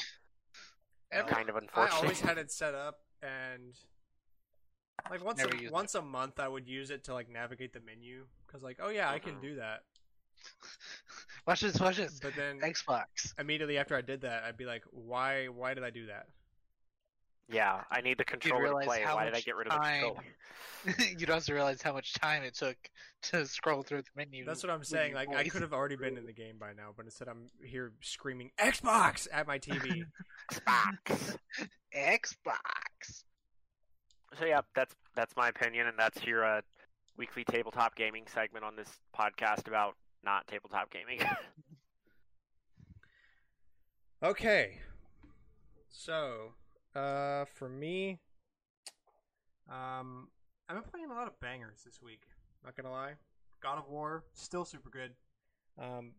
Every- kind of unfortunate. I always had it set up, and like once Never a, used once a month, I would use it to like navigate the menu because like, oh yeah, I can do that. Watch this, watch this. But then Xbox. immediately after I did that, I'd be like, why? Why did I do that? Yeah, I need the controller to play. Why did I get rid of the time- controller? You'd also realize how much time it took to scroll through the menu. That's what I'm saying. Like I could have already been in the game by now, but instead I'm here screaming Xbox at my TV. Xbox. Xbox. So yeah, that's that's my opinion, and that's your uh, weekly tabletop gaming segment on this podcast about not tabletop gaming. Okay. So, uh, for me, um, I've been playing a lot of bangers this week. Not gonna lie, God of War still super good. Um,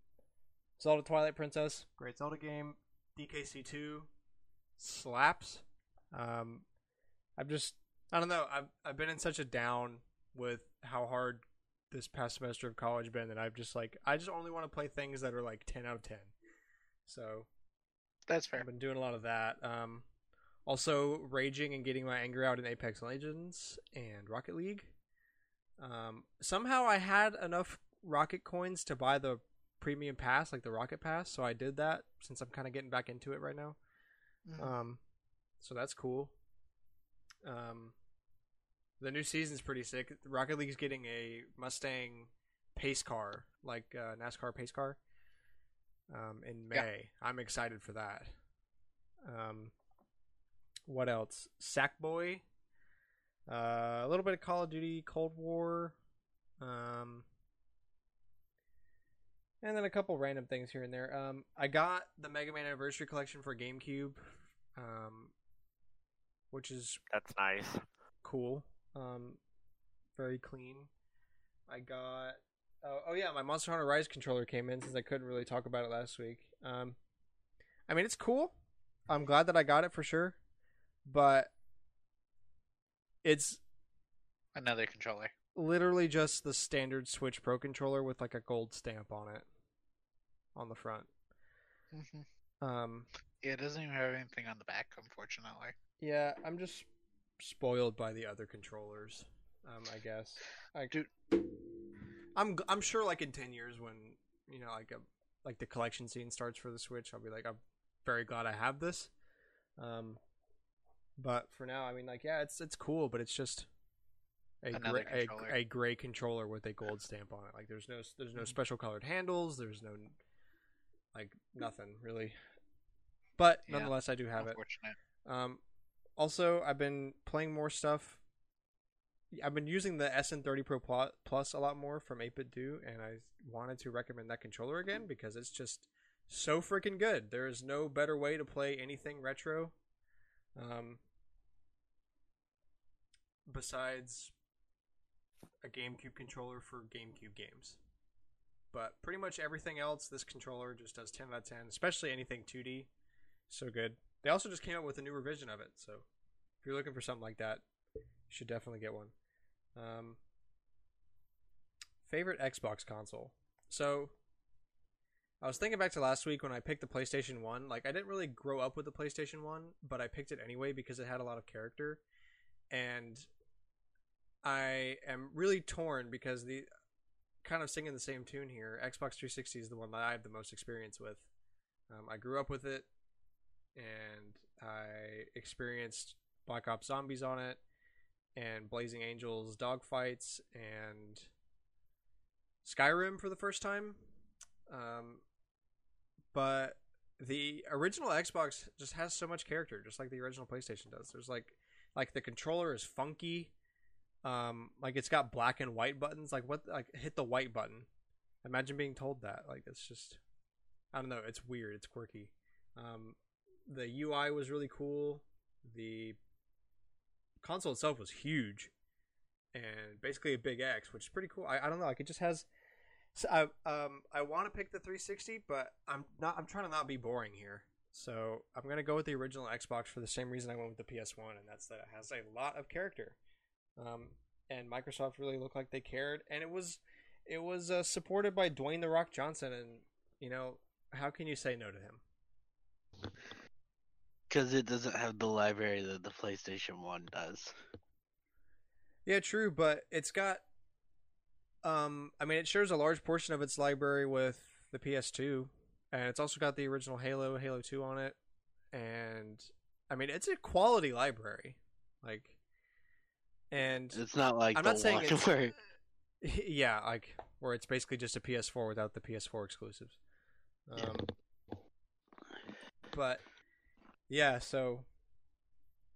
Zelda Twilight Princess, great Zelda game. DKC two slaps. Um, I've just, I don't know. I've I've been in such a down with how hard this past semester of college been that I've just like I just only want to play things that are like ten out of ten. So That's fair. I've been doing a lot of that. Um, also raging and getting my anger out in Apex Legends and Rocket League. Um, somehow I had enough Rocket coins to buy the premium pass, like the Rocket Pass, so I did that since I'm kind of getting back into it right now. Mhm. Um, so that's cool. Um, the new season's pretty sick. Rocket League's getting a Mustang pace car, like uh, NASCAR pace car, um, in Yeah. May. I'm excited for that. Um, what else? Sackboy. Uh, a little bit of Call of Duty Cold War. Um, and then a couple random things here and there. Um, I got the Mega Man Anniversary Collection for GameCube, um, which is that's nice. cool. Um, very clean. I got. Oh, oh yeah, my Monster Hunter Rise controller came in since I couldn't really talk about it last week. Um, I mean it's cool. I'm glad that I got it for sure, but it's Another controller. literally just the standard Switch Pro controller with like a gold stamp on it on the front. hmm Um, Yeah, it doesn't even have anything on the back, unfortunately. yeah, I'm just spoiled by the other controllers. Um, I guess. I, Dude. I'm I'm sure like in ten years when you know like a like the collection scene starts for the Switch, I'll be like I'm very glad I have this. Um, but for now, I mean like yeah, it's it's cool, but it's just a Another gray, a, controller. a gray controller with a gold stamp on it. Like there's no there's no Mhm. special colored handles. There's no like nothing really. But Yeah. nonetheless, I do have it. Um, also, I've been playing more stuff. I've been using the SN30 Pro Plus a lot more from 8BitDo, and I wanted to recommend that controller again because it's just so freaking good. There is no better way to play anything retro, um, besides a GameCube controller for GameCube games. But pretty much everything else, this controller just does 10 out of 10, especially anything 2D. So good. They also just came out with a new revision of it, so if you're looking for something like that, you should definitely get one. Um, favorite Xbox console. So I was thinking back to last week when I picked the PlayStation 1. Like I didn't really grow up with the PlayStation 1, but I picked it anyway because it had a lot of character and I am really torn because the kind of singing the same tune here. Xbox 360 is the one that I have the most experience with. Um, I grew up with it, and I experienced Black Ops Zombies on it, and Blazing Angels dogfights, and Skyrim for the first time. Um, but the original Xbox just has so much character, just like the original PlayStation does. There's like Like the controller is funky. Um, like it's got black and white buttons. Like what? Like hit the white button. Imagine being told that. Like it's just, I don't know. It's weird. It's quirky. Um, the UI was really cool. The console itself was huge, and basically a big X, which is pretty cool. I, I don't know. Like it just has. So I um I want to pick the 360, but I'm not. I'm trying to not be boring here. So I'm gonna go with the original Xbox for the same reason I went with the PS1, and that's that it has a lot of character. Um, and Microsoft really looked like they cared, and it was it was uh, supported by Dwayne the Rock Johnson, and you know how can you say no to him? Because it doesn't have the library that the PlayStation 1 does. Yeah, true, but it's got. Um, I mean, it shares a large portion of its library with the PS2, and it's also got the original Halo, Halo Two on it, and I mean, it's a quality library, like, and It's not like I'm not saying one it's yeah, like where it's basically just a PS4 without the PS4 exclusives. Yeah. Um, but yeah, so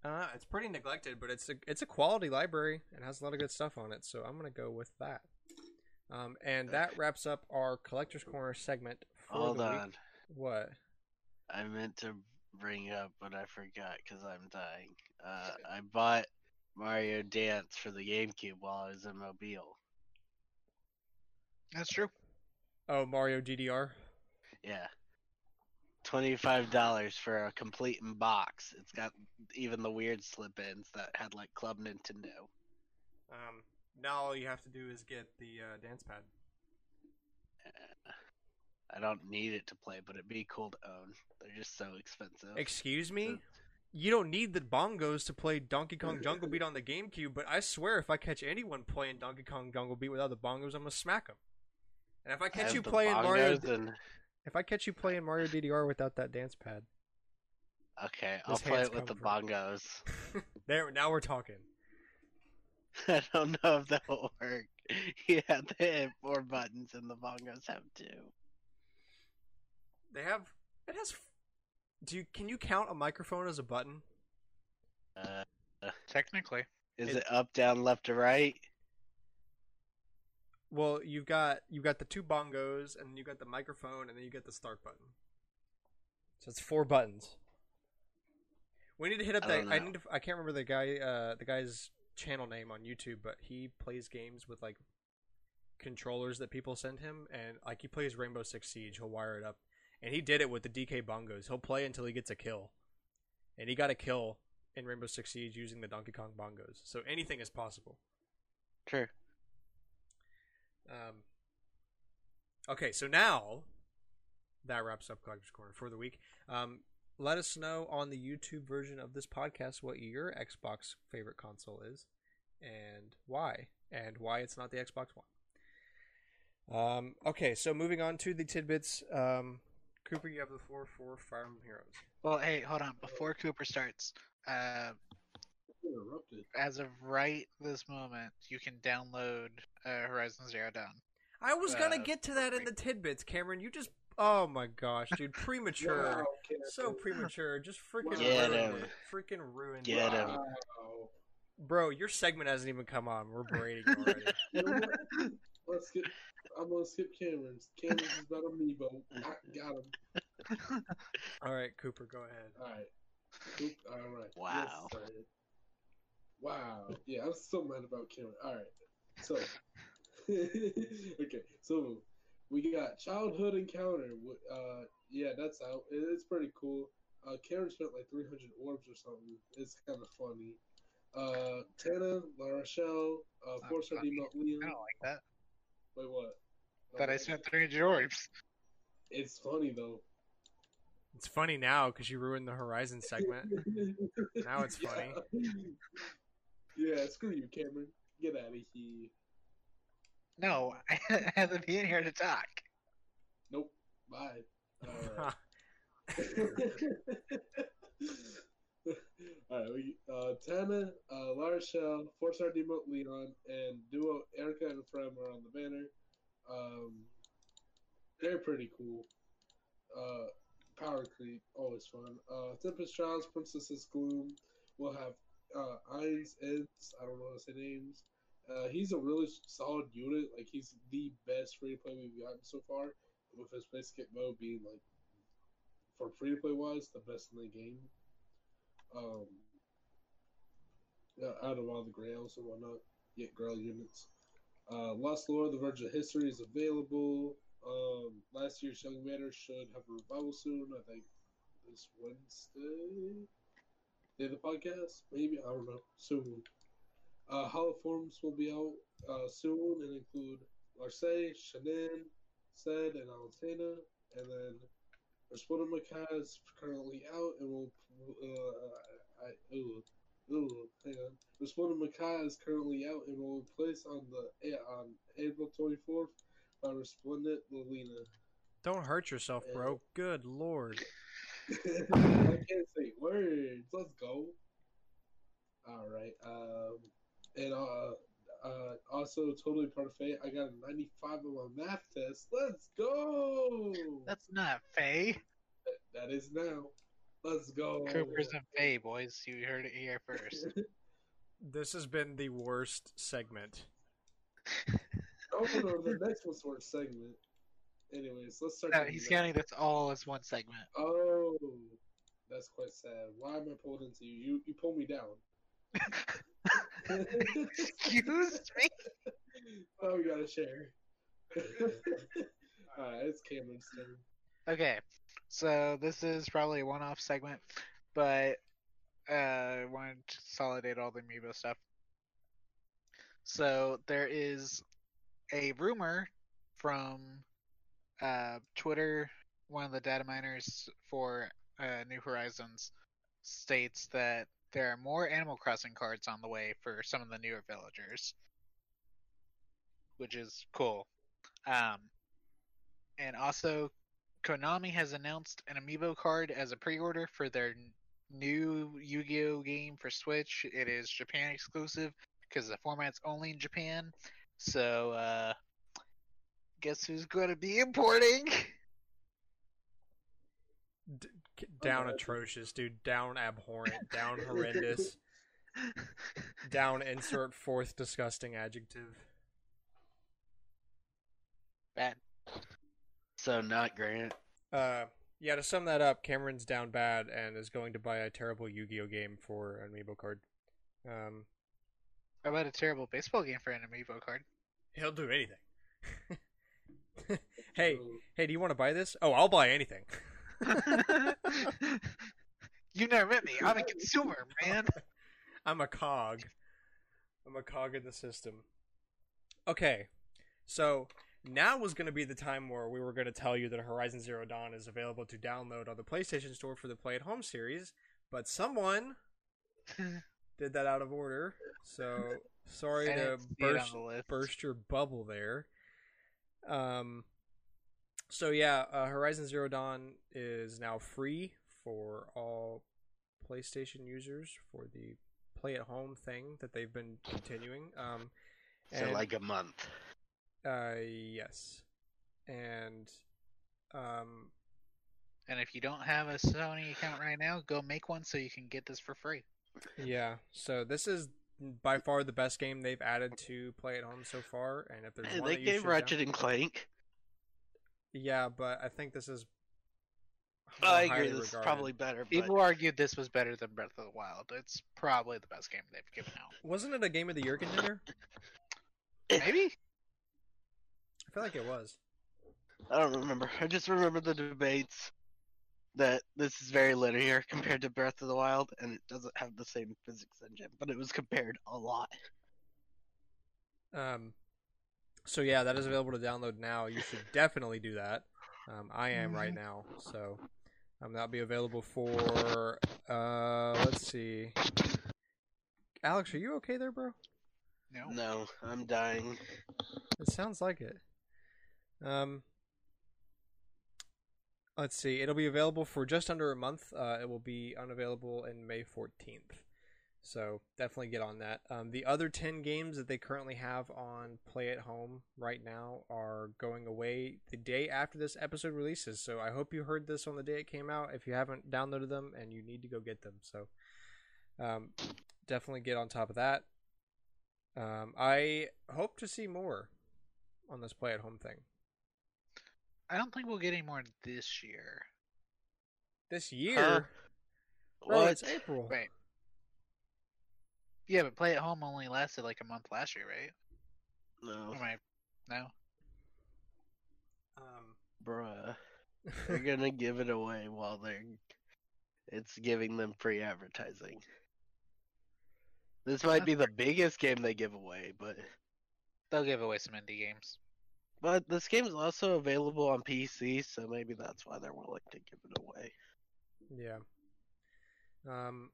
uh, it's pretty neglected, but it's a it's a quality library and has a lot of good stuff on it. So I'm gonna go with that. Um, and that wraps up our collector's corner segment for Hold the week. on. What? I meant to bring up, but I forgot because I'm dying. Uh, I bought Mario Dance for the GameCube while I was in Mobile. That's true. Oh, Mario DDR. Yeah. Twenty-five dollars for a complete box. It's got even the weird slip-ins that had like Club Nintendo. Um, now all you have to do is get the uh, dance pad. Uh, I don't need it to play, but it'd be cool to own. They're just so expensive. Excuse me. You don't need the bongos to play Donkey Kong Jungle Beat on the GameCube, but I swear if I catch anyone playing Donkey Kong Jungle Beat without the bongos, I'm gonna smack them. And if I catch you playing Mario, and- if I catch you playing Mario DDR without that dance pad, Okay, I'll play it with the bongos. there now we're talking. I don't know if that will work. You have to hit four buttons, and the bongos have two. They have it has. Do you can you count a microphone as a button? Uh, Technically. is It- it up, down, left, or right? Well, you've got you've got the two bongos, and you got the microphone, and then you get the start button. So it's four buttons. We need to hit up I that. I need. To, I can't remember the guy. Uh, the guy's channel name on YouTube, but he plays games with like controllers that people send him, and like he plays Rainbow Six Siege. He'll wire it up, and he did it with the DK bongos. He'll play until he gets a kill, and he got a kill in Rainbow Six Siege using the Donkey Kong bongos. So anything is possible. Sure. Um, okay, so now that wraps up Collector's Corner for the week. Um, let us know on the YouTube version of this podcast what your Xbox favorite console is and why, and why it's not the Xbox One. Um, okay, so moving on to the tidbits. Um, Cooper, you have the floor for Fire Emblem Heroes. Well, hey, hold on. Before Cooper starts, uh, Interrupted. as of right this moment, you can download uh, Horizon Zero Dawn. I was gonna Uh, get to that in the tidbits, Cameron. You just, oh my gosh, dude, premature. Wow, So premature, just freaking Get ruined him. it. Freaking ruined Get it. him. Wow. Bro, your segment hasn't even come on. We're berating you already. You know? Let's skip. I'm gonna skip Cameron's. Cameron's is about amiibo. I got him. All right, Cooper, go ahead. All right. Oop, All right. Wow. Yes, sir. Wow. Yeah, I'm so mad about Cameron. All right. So. okay. So we got childhood encounter. Wh- Uh, yeah, that's out. It's pretty cool. Uh, Cameron spent like 300 orbs or something. It's kind of funny. Uh, Tana, L'Arachel, uh, Oh, Four Star funny. Demon I Leon. don't like that. Wait, what? That I spent 300 orbs. It's funny though. It's funny now because you ruined the Horizon segment. Now it's funny. Yeah. yeah, screw you, Cameron. Get out of here. No, I have to be in here to talk. Nope. Bye. Alright. Alright, we uh Tana, uh L'Arachel, four star demote Leon, and duo Eirika and Ephraim are on the banner. Um they're pretty cool. Uh Power Creep, always fun. Uh Tempest Trials, Princess's Gloom. We'll have uh, Eds. I don't know how to say names. Uh, he's a really solid unit. Like he's the best free to play we've gotten so far. With his base kit mode being like, for free to play wise, the best in the game. Um, out of all the grails and whatnot, get grail units. Uh, Lost Lore, The Verge of History is available. Um, last year's Young Matter should have a revival soon. I think this Wednesday. Of the podcast, maybe I don't know. Soon. Uh, Hall of Forms will be out uh, soon and include Larcei, Shannan, Sed, and Altena. And then Resplendent Micaiah is currently out and will. Uh, I, ooh, ooh, hang on. Resplendent Micaiah is currently out and will place on the on April 24th by Resplendent Lilina. Don't hurt yourself, bro. Good lord. I can't say words. Let's go. All right. Um, and uh, uh, also totally part of fate. I got a 95 on my math test. Let's go. That's not Faye. that is now. Let's go. Cooper's and Faye, boys. You heard it here first. This has been the worst segment. oh no, the next one's for a segment. Anyways, let's start. no, he's counting that's all as one segment. Oh, that's quite sad. Why am I pulled into you? You you pull me down. Excuse me? oh, we gotta share. Alright, it's Cameron's turn. Okay, so this is probably a one-off segment, but uh, I wanted to consolidate all the amiibo stuff. So there is a rumor from uh, Twitter. One of the data miners for uh, New Horizons states that there are more Animal Crossing cards on the way for some of the newer villagers, which is cool. Um, and also Konami has announced an amiibo card as a pre-order for their new Yu-Gi-Oh game for Switch. It is Japan exclusive because the format's only in Japan. So, uh, guess who's going to be importing? D- k- down Okay. atrocious, dude. Down abhorrent. Down horrendous. down insert fourth disgusting adjective. Bad. So not Grant. Uh, yeah. To sum that up, Cameron's down bad and is going to buy a terrible Yu-Gi-Oh game for an amiibo card. Um, How about a terrible baseball game for an amiibo card? he'll do anything. hey, hey, do you want to buy this? Oh, I'll buy anything. you never met me. I'm a consumer, man. I'm a cog. I'm a cog in the system. Okay, so now was going to be the time where we were going to tell you that Horizon Zero Dawn is available to download on the PlayStation Store for the Play at Home series, but someone did that out of order. So sorry to didn't see it on burst burst your bubble there. Um, so yeah, uh, Horizon Zero Dawn is now free for all PlayStation users for the play at home thing that they've been continuing. Um, So like a month. uh, yes, and um, And if you don't have a Sony account right now, go make one so you can get this for free. yeah. So this is by far the best game they've added to play at home so far. And if there's Hey, one they gave should Ratchet down- and Clank. yeah, but I think this is. I agree. highly This is probably better. But People argued this was better than Breath of the Wild. It's probably the best game they've given out. Wasn't it a game of the year contender? Maybe? I feel like it was. I don't remember. I just remember the debates that this is very linear compared to Breath of the Wild, and it doesn't have the same physics engine, but it was compared a lot. Um, so yeah, that is available to download now. You should definitely do that. Um, I am right now, so um, that'll be available for. Uh, let's see. Alex, are you okay there, bro? No. No, I'm dying. It sounds like it. Um, let's see. It'll be available for just under a month. Uh, it will be unavailable in May 14th. So definitely get on that. Um, the other 10 games that they currently have on Play at Home right now are going away the day after this episode releases. So I hope you heard this on the day it came out. If you haven't downloaded them and you need to go get them. So Um, definitely get on top of that. Um, I hope to see more on this play at home thing I don't think we'll get any more this year. this year. Bro, What? it's April. Right. Yeah, but play at home only lasted like a month last year, right? No, Am I? No. Um, bruh. They're gonna give it away while they're. It's giving them free advertising. This might be the biggest game they give away, but They'll give away some indie games. But this game is also available on PC, so maybe that's why they're willing to give it away. Yeah. Um,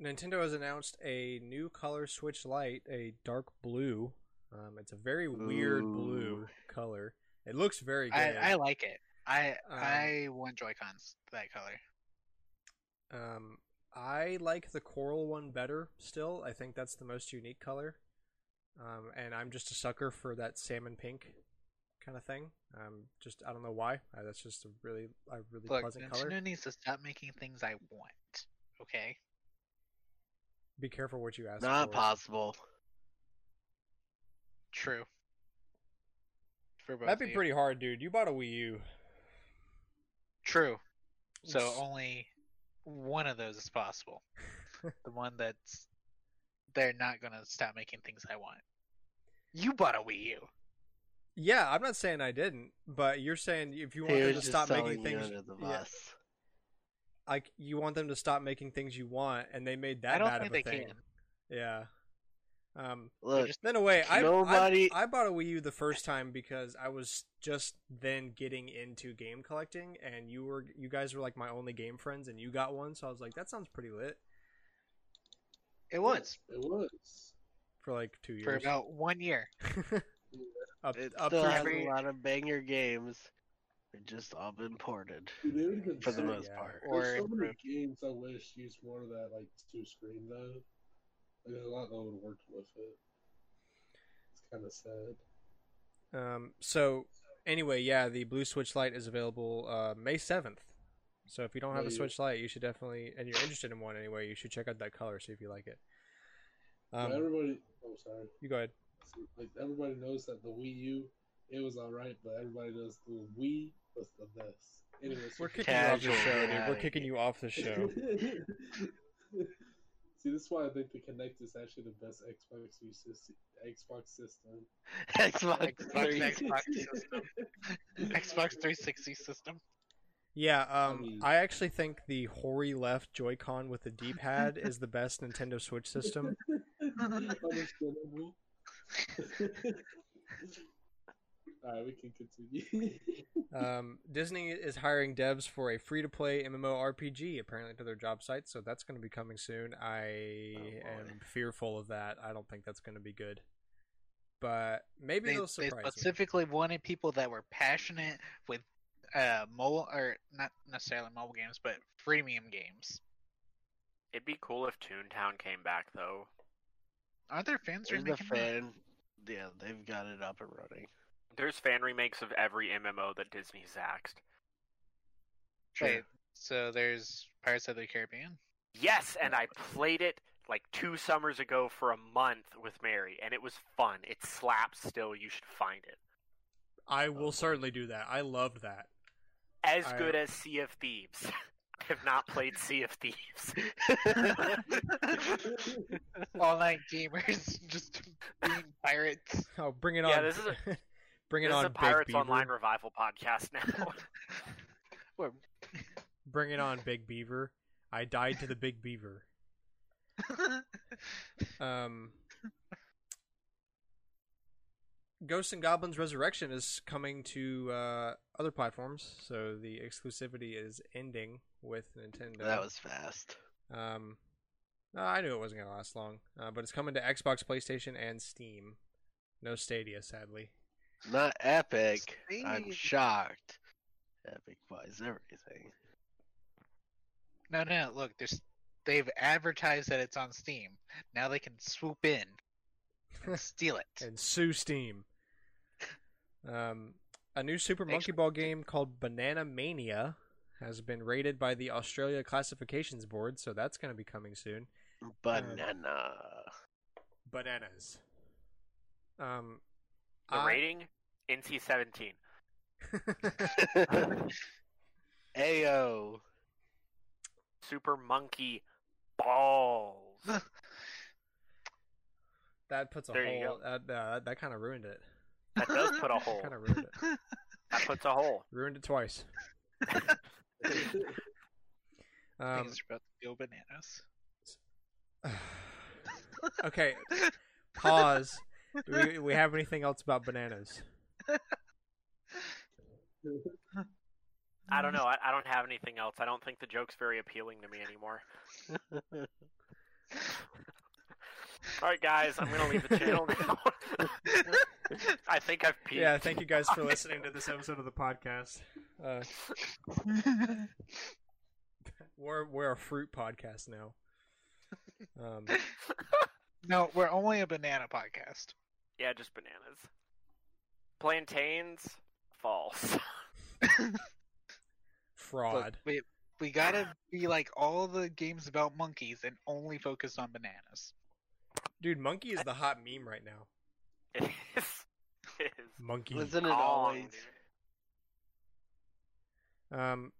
Nintendo has announced a new color Switch Lite, a dark blue. Um, it's a very weird blue color. It looks very good. I, I like it. I Um, I want Joy Cons that color. Um, I like the coral one better. Still, I think that's the most unique color. Um, and I'm just a sucker for that salmon pink kind of thing. Um, just I don't know why. Uh, that's just a really a really Look, pleasant Nintendo color. needs to stop making things I want. Okay. Be careful what you ask Not for. possible. True. For both That'd be you. pretty hard, dude. You bought a Wii U. True. So only one of those is possible. the one that's they're not gonna stop making things I want. You bought a Wii U. Yeah, I'm not saying I didn't, but you're saying if you want He them to stop throwing making you things, under the yeah, bus. like you want them to stop making things you want, and they made that I don't bad think of a they thing. can. Yeah. Um. Look, just- Then away, I, Nobody- I I bought a Wii U the first time because I was just then getting into game collecting, and you were you guys were like my only game friends, and you got one, so I was like, that sounds pretty lit It was It was. for like two years. for about one year. up it up still has every- a lot of banger games. They're just all been ported Dude, they would even for the say- most yeah. part. Or There's so many games I wish used more of that like two screen though. Like, there's a lot that would have worked with it. It's kind of sad. Um, so anyway, yeah, the blue Switch Lite is available uh, May seventh. So if you don't have a Switch Lite, you should definitely, and you're interested in one anyway, you should check out that color, see if you like it. But Um, everybody, oh sorry, you go ahead. like everybody knows that the Wii U, it was alright, but everybody knows the Wii was the best. Anyways, We're so- kicking you off the show, dude. We're kicking you off the show. See, this is why I think the Kinect is actually the best Xbox U sys- Xbox system. Xbox Xbox, 360. Xbox system. Xbox 360 system. Yeah, um, mean- I actually think the hoary left Joy-Con with the D-pad is the best Nintendo Switch system. Alright, we can continue. Um, Disney is hiring devs for a free-to-play MMORPG apparently to their job site, so that's going to be coming soon. I Oh, am fearful of that. I don't think that's going to be good, but maybe They, they'll they surprise me. specifically wanted people that were passionate with uh mobile or not necessarily mobile games, but freemium games. It'd be cool if Toontown came back though. Aren't there fans There's the remaking that? Yeah, they've got it up and running. There's fan remakes of every MMO that Disney's axed. Wait, so there's Pirates of the Caribbean. Yes, and I played it like two summers ago for a month with Mary, and it was fun. It slaps still. You should find it. I will certainly do that. I loved that. As I- good as Sea of Thieves. I have not played Sea of Thieves. All night gamers just being pirates. Oh, bring it Yeah, on! this is a bring it this on, is a Big Pirates Beaver. Online revival podcast now. Bring it on, Big Beaver. I died to the Big Beaver. Um, Ghosts and Goblins Resurrection is coming to uh, other platforms, so the exclusivity is ending with Nintendo. that was fast. Um, uh, I knew it wasn't gonna last long, uh, but it's coming to Xbox, PlayStation, and Steam. No Stadia, sadly. Not Epic. I'm shocked. Epic buys everything. no, no, look, there's they've advertised that it's on Steam. Now they can swoop in and steal it. and sue Steam. Um, a new Super Monkey Ball game called Banana Mania has been rated by the Australia Classifications Board, so that's going to be coming soon. Banana. Bananas. Um, The I- rating NC seventeen. Ayo. Super monkey balls. that puts a There you hole. That uh, that kind of ruined it. That does put a hole. Kind of ruined it. That puts a hole. Ruined it twice. Um, Things are about to go bananas. okay, pause. Do we, we have anything else about bananas? I don't know. I, I don't have anything else. I don't think the joke's very appealing to me anymore. All right, guys, I'm gonna leave the channel now. I think I've peaked. Yeah, thank you guys for listening to this episode of the podcast. Uh, we're we're a fruit podcast now. Um, no, we're only a banana podcast. Yeah, just bananas. Plantains, false. fraud. Look, we we gotta be like all the games about monkeys and only focus on bananas. Dude, monkey is the hot meme right now. It is. It is. Monkey. Isn't it always? dude. Um,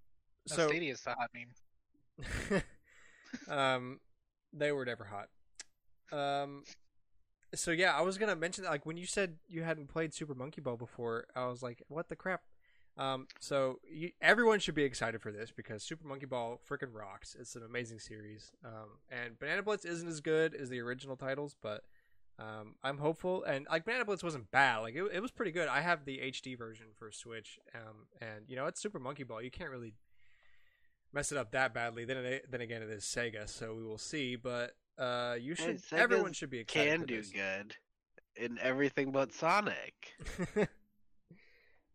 No, so Stadia's the hot meme. um, they were never hot. Um, so yeah, I was gonna mention that. like when you said you hadn't played Super Monkey Ball before, I was like, what the crap? Um, so you, everyone should be excited for this because Super Monkey Ball freaking rocks. It's an amazing series. Um, and Banana Blitz isn't as good as the original titles, but um, I'm hopeful. And like Banana Blitz wasn't bad. Like it, it was pretty good. I have the HD version for Switch. Um, and you know it's Super Monkey Ball. You can't really mess it up that badly. Then it, then again, it is Sega, so we will see. But uh, you should. Everyone should be excited. Can do good in everything but Sonic.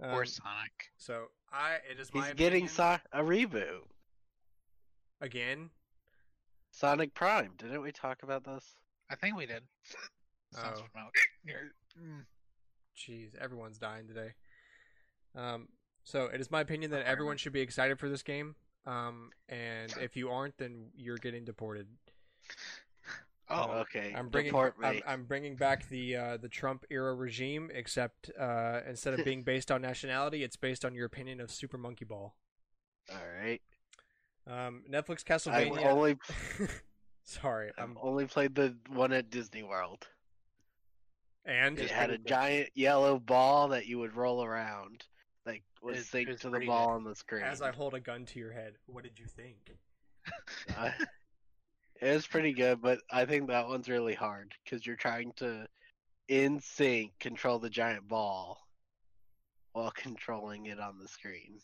or Um, Sonic. so I, it is my He's getting opinion- so- a reboot. again. Sonic Prime. Didn't we talk about this? I think we did. Sounds Oh. familiar. Mm. Jeez, everyone's dying today. Um, so it is my opinion that everyone should be excited for this game. Um, and if you aren't, then you're getting deported. Oh, okay. I'm bringing Deport I'm. I'm bringing back the uh, the Trump era regime, except uh, instead of being based on nationality, it's based on your opinion of Super Monkey Ball. All right. Um, Netflix I've Castlevania. only Sorry, I've um, only played the one at Disney World. and It It's had a pretty good. giant yellow ball that you would roll around, like was It's- sync it's to the ball good. on the screen. as I hold a gun to your head, what did you think? It was pretty good, but I think that one's really hard because you're trying to, in sync, control the giant ball while controlling it on the screen.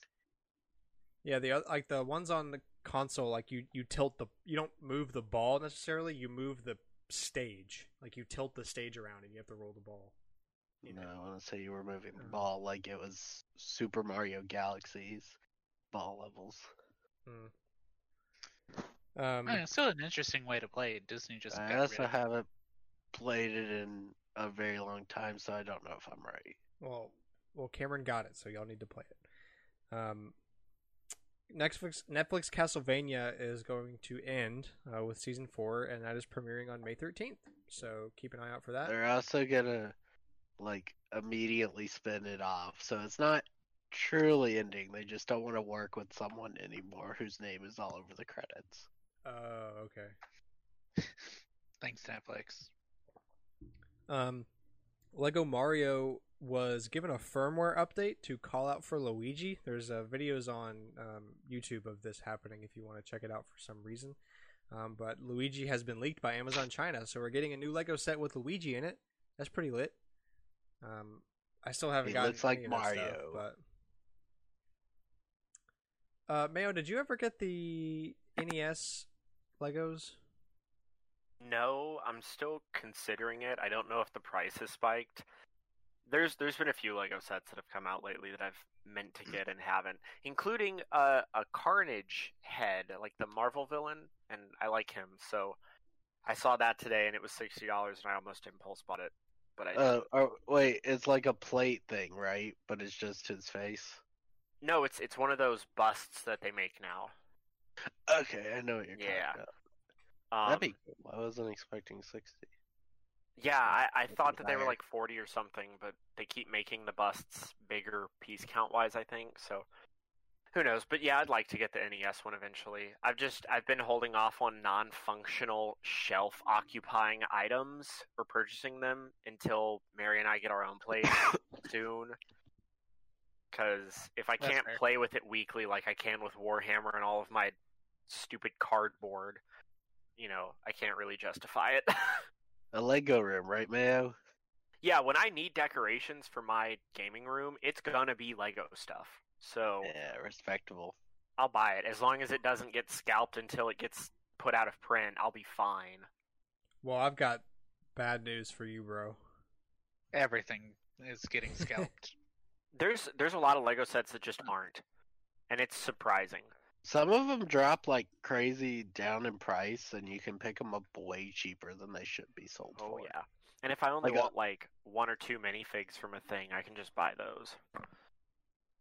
Yeah, the like the ones on the console, like you you tilt the you don't move the ball necessarily, you move the stage. Like you tilt the stage around and you have to roll the ball. You know, I want to say you were moving the Oh. ball like it was Super Mario Galaxy's ball levels. Hmm. Um, I mean, it's still an interesting way to play it. Disney just I got also rid it. haven't played it in a very long time, so I don't know if I'm right. well, well, Cameron got it, so y'all need to play it. Um, Netflix Netflix Castlevania is going to end uh, with season four, and that is premiering on May thirteenth. So keep an eye out for that. They're also gonna like immediately spin it off, so it's not truly ending. They just don't want to work with someone anymore whose name is all over the credits. Oh, okay. Thanks, Netflix. Um, Lego Mario was given a firmware update to call out for Luigi. There's uh, videos on um, YouTube of this happening if you want to check it out for some reason. Um, but Luigi has been leaked by Amazon China, so we're getting a new Lego set with Luigi in it. That's pretty lit. Um, I still haven't He gotten looks like that stuff, Mario. but uh, Mayo, did you ever get the NES Legos? No, I'm still considering it. I don't know if the price has spiked. There's there's been a few Lego sets that have come out lately that I've meant to get and haven't, including a a Carnage head, like the Marvel villain, and I like him. So I saw that today and it was sixty dollars, and I almost impulse bought it, but I Uh, didn't. oh, wait, it's like a plate thing, right? But it's just his face. No, it's it's one of those busts that they make now. Okay, I know what you're Yeah. talking about. Um, That'd be cool. I wasn't expecting sixty. Yeah, I, I thought that they were like 40 or something, but they keep making the busts bigger piece count wise, I think. So who knows? But yeah, I'd like to get the NES one eventually. I've just I've been holding off on non-functional shelf occupying items or purchasing them until Mary and I get our own place soon. Cuz if I That's can't fair. play with it weekly like I can with Warhammer and all of my stupid cardboard, you know, I can't really justify it. A Lego room, right, Mayo? Yeah, when I need decorations for my gaming room, it's gonna be Lego stuff. So Yeah, respectable. I'll buy it. As long as it doesn't get scalped until it gets put out of print, I'll be fine. Well, I've got bad news for you, bro. Everything is getting scalped. There's there's a lot of Lego sets that just aren't. And it's surprising. Some of them drop like crazy down in price, and you can pick them up way cheaper than they should be sold Oh for. yeah. And if I only Like a- like one or two minifigs from a thing, I can just buy those.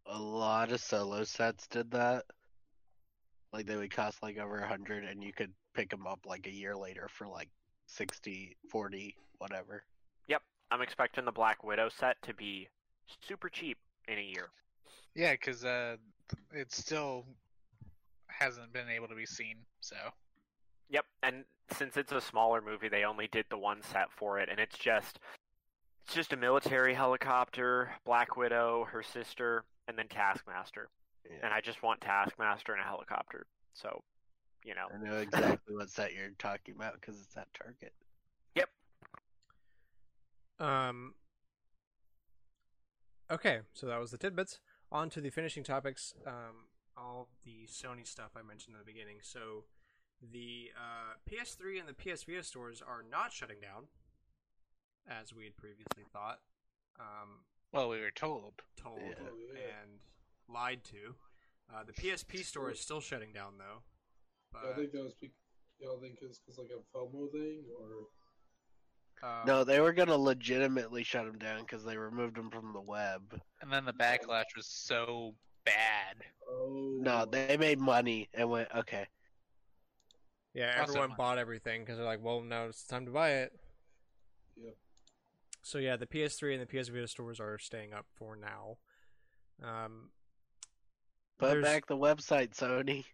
A lot of solo sets did that. Like they would cost like over a hundred, and you could pick them up like a year later for like 60, 40, whatever. Yep, I'm expecting the Black Widow set to be super cheap in a year. yeah, because uh, it still hasn't been able to be seen. So Yep, and since it's a smaller movie, they only did the one set for it, and it's just it's just a military helicopter, Black Widow, her sister, and then Taskmaster. Yeah. And I just want Taskmaster and a helicopter. So, you know, I know exactly what set you're talking about because it's at Target. Yep. Um. Okay, so that was the tidbits. On to the finishing topics. Um, all the Sony stuff I mentioned in the beginning. So, the uh, PS3 and the PS Vita stores are not shutting down, as we had previously thought, um, well, we were told. told, Yeah. Oh, and lied to. Uh, the PSP store is still shutting down though. I think that was be- y'all think it's because like a FOMO thing or uh, no, they were gonna legitimately shut them down because they removed them from the web. And then the backlash was so bad. oh No, they made money and went okay. yeah, Also everyone mine. bought everything because they're like, well, now it's time to buy it. Yep. So yeah, the PS3 and the PS Vita stores are staying up for now. Um, Put There's- back the website, Sony.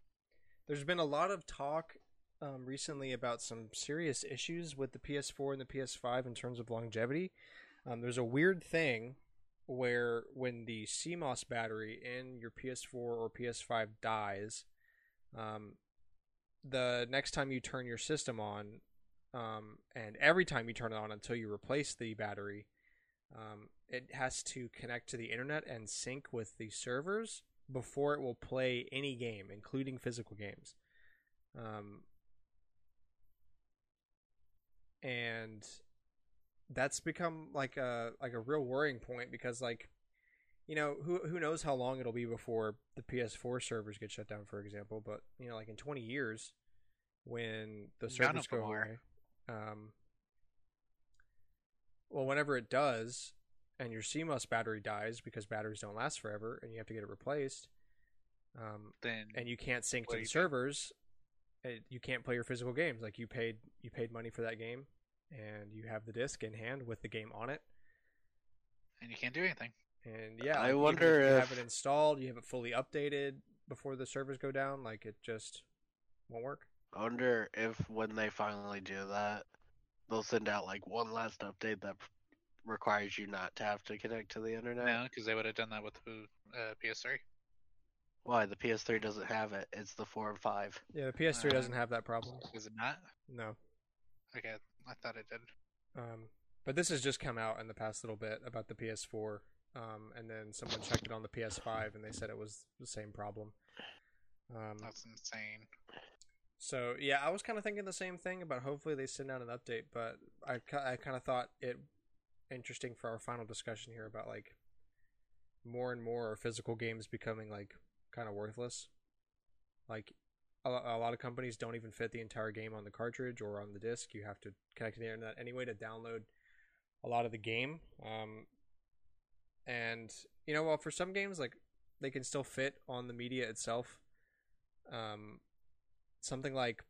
there's been a lot of talk um, recently about some serious issues with the PS4 and the PS5 in terms of longevity. Um, there's a weird thing where when the CMOS battery in your PS4 or PS5 dies, um, the next time you turn your system on, um, and every time you turn it on until you replace the battery, um, it has to connect to the internet and sync with the servers before it will play any game, including physical games. Um, and that's become like a like a real worrying point because like you know who who knows how long it'll be before the PS4 servers get shut down for example but you know like in 20 years when the servers go away um well whenever it does and your CMOS battery dies because batteries don't last forever and you have to get it replaced um Then and you can't sync to the servers, it, you can't play your physical games. Like you paid you paid money for that game, and you have the disc in hand with the game on it. and you can't do anything. And yeah, I like, wonder if you have it installed, you have it fully updated before the servers go down. Like it just won't work. I wonder if when they finally do that, they'll send out like one last update that requires you not to have to connect to the internet. No, because they would have done that with the uh, PS3. Why? The PS3 doesn't have it. It's the 4 and 5. Yeah, the PS3 Uh, doesn't have that problem. Is it not? No. Okay, I thought it did. Um, but this has just come out in the past little bit about the PS4. Um, and then someone checked it on the PS5, and they said it was the same problem. Um, That's insane. So yeah, I was kind of thinking the same thing about hopefully they send out an update, but I, I kind of thought it interesting for our final discussion here about like more and more physical games becoming like kind of worthless. Like a, a lot of companies don't even fit the entire game on the cartridge or on the disc. You have to connect to the internet anyway to download a lot of the game. Um, and you know, well, for some games like they can still fit on the media itself. Um, something like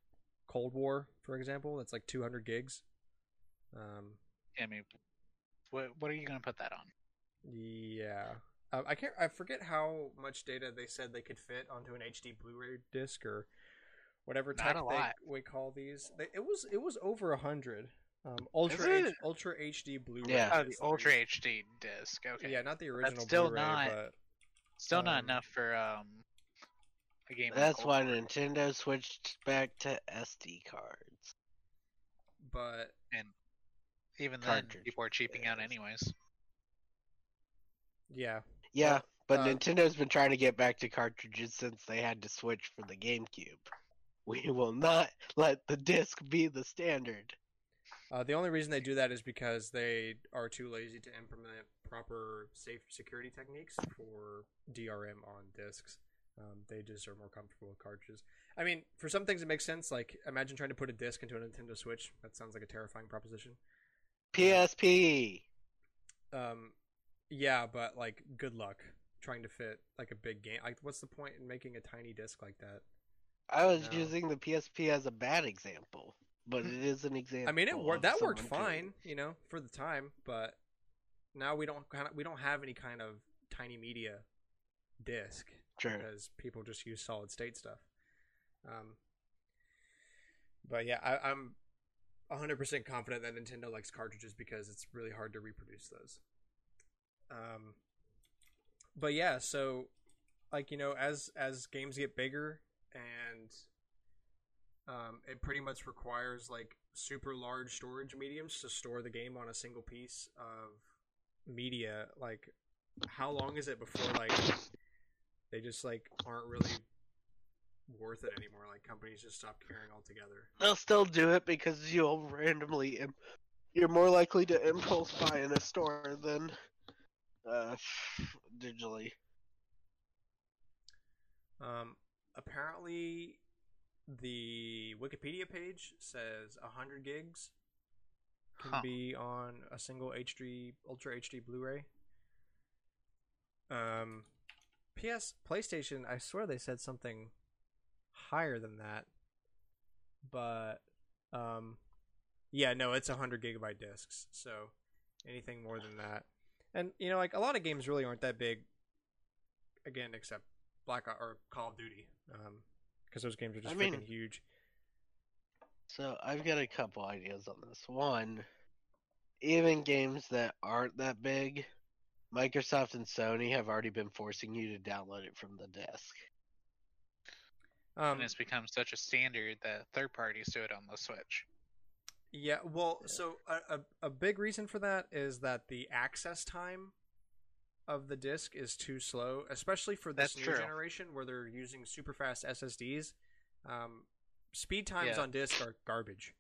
Cold War, for example, that's like 200 gigs. Um, I mean, what what are you gonna put that on? yeah, uh, I can't. I forget how much data they said they could fit onto an HD Blu-ray disc or whatever Not type they lot. we call these. They, it was it was over a hundred. Um, ultra? H, Ultra HD Blu-ray. Yeah. Oh, the the Ultra reason. HD disc. Okay. Yeah, not the original still Blu-ray, not- but Still not um, enough for um a game. That's Cold why War. Nintendo switched back to SD cards. but and Even then, people are cheaping out anyways. yeah, Yeah, Well, but uh, Nintendo's been trying to get back to cartridges since they had to switch for the GameCube. We will not let the disc be the standard. Uh, the only reason they do that is because they are too lazy to implement proper safe security techniques for DRM on discs. Um, they just are more comfortable with cartridges. I mean, for some things it makes sense. Like, imagine trying to put a disc into a Nintendo Switch. That sounds like a terrifying proposition. PSP. Um, yeah, but like, good luck trying to fit like a big game. Like, what's the point in making a tiny disc like that? I was No. using the PSP as a bad example, but it is an example. I mean, it worked. That worked fine, you know, for the time. But now we don't kind of we don't have any kind of tiny media disc Sure. because people just use solid state stuff. Um, but yeah, I, I'm 100% confident that Nintendo likes cartridges because it's really hard to reproduce those. Um, but yeah, so like you know, as as games get bigger and um, it pretty much requires like super large storage mediums to store the game on a single piece of media. Like, how long is it before like they just like aren't really worth it anymore? Like companies just stop caring altogether. They'll still do it because you'll randomly. Im- you're more likely to impulse buy in a store than uh, digitally. Um, apparently, the Wikipedia page says 100 gigs can Huh. be on a single HD Ultra HD Blu-ray. Um, PS PlayStation, I swear they said something higher than that, but um, yeah, no, it's 100 gigabyte discs. So anything more than that, and you know, like a lot of games really aren't that big. Again, except Black O- or Call of Duty, because those games are just I mean- freaking huge. So I've got a couple ideas on this. One, even games that aren't that big, Microsoft and Sony have already been forcing you to download it from the disk. Um, and it's become such a standard that third parties do it on the Switch. Yeah, well, Yeah. so a, a a big reason for that is that the access time of the disc is too slow, especially for this That's new true. generation where they're using super fast SSDs. Um, speed times Yeah. on disk are garbage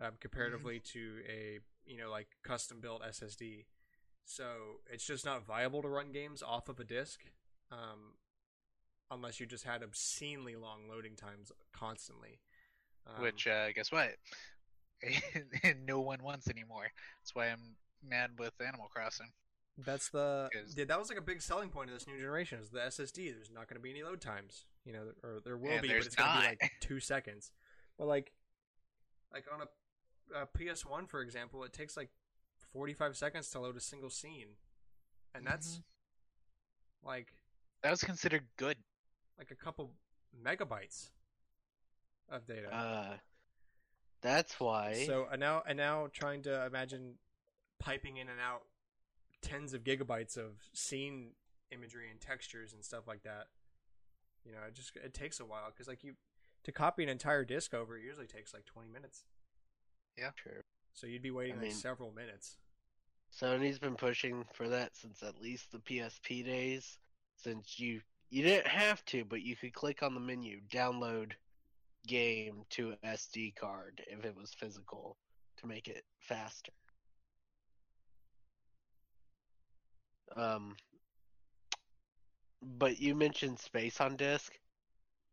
um, Mm-hmm. comparatively to a you know like custom built SSD. So it's just not viable to run games off of a disk, um, unless you just had obscenely long loading times constantly. Um, Which, uh, guess what? no one wants anymore. That's why I'm mad with Animal Crossing. That's the Because- yeah, that was like a big selling point of this new generation is the SSD. There's not going to be any load times, you know, or there will Yeah, be, but it's going to be like two seconds. But like, like on a, a PS1, for example, it takes like 45 seconds to load a single scene, and that's Mm-hmm. like That was considered good. like a couple megabytes of data. Uh, that's why. So and now and now trying to imagine piping in and out tens of gigabytes of scene imagery and textures and stuff like that. You know, it just it takes a while because like you to copy an entire disc over it usually takes like twenty minutes. Yeah, sure. So you'd be waiting I like mean- several minutes. Sony's been pushing for that since at least the PSP days. Since you you didn't have to, but you could click on the menu, download game to SD card if it was physical to make it faster. Um, but you mentioned space on disk,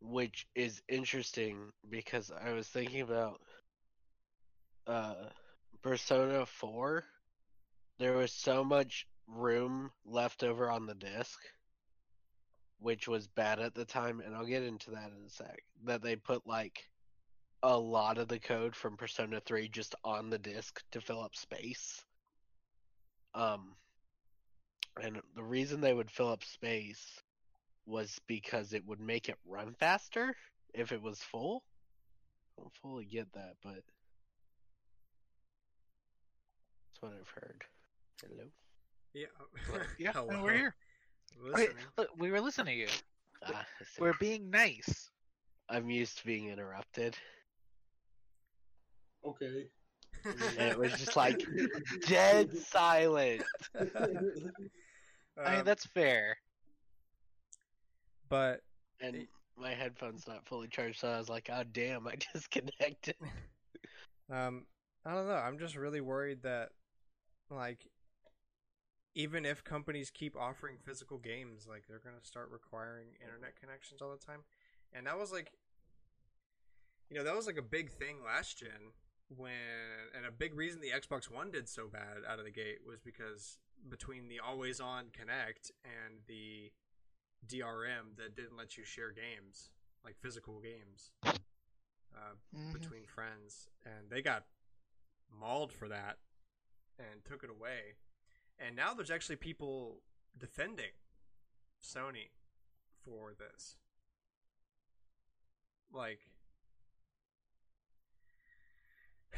which is interesting because I was thinking about uh Persona 4 there was so much room left over on the disk which was bad at the time, and I'll get into that in a sec. That they put like a lot of the code from Persona 3 just on the disk to fill up space. Um, and the reason they would fill up space was because it would make it run faster if it was full. I don't fully get that, but that's what I've heard. Hello. Yeah. Yeah, Hello. no, we're here. Wait, Listening. look, we were listening to you. Ah, We're being nice. I'm used to being interrupted. Okay. And it was just like dead silent. I mean, Um, that's fair. but And my headphones not fully charged, so I was like, oh damn, I disconnected. Um, I don't know. I'm just really worried that, like, even if companies keep offering physical games, like they're gonna start requiring internet connections all the time, and that was like, you know, that was like a big thing last gen when, and a big reason the Xbox One did so bad out of the gate was because between the always on connect and the DRM that didn't let you share games, like physical games. Uh, Mhm. between friends, and they got mauled for that and took it away. And now there's actually people defending Sony for this. Like,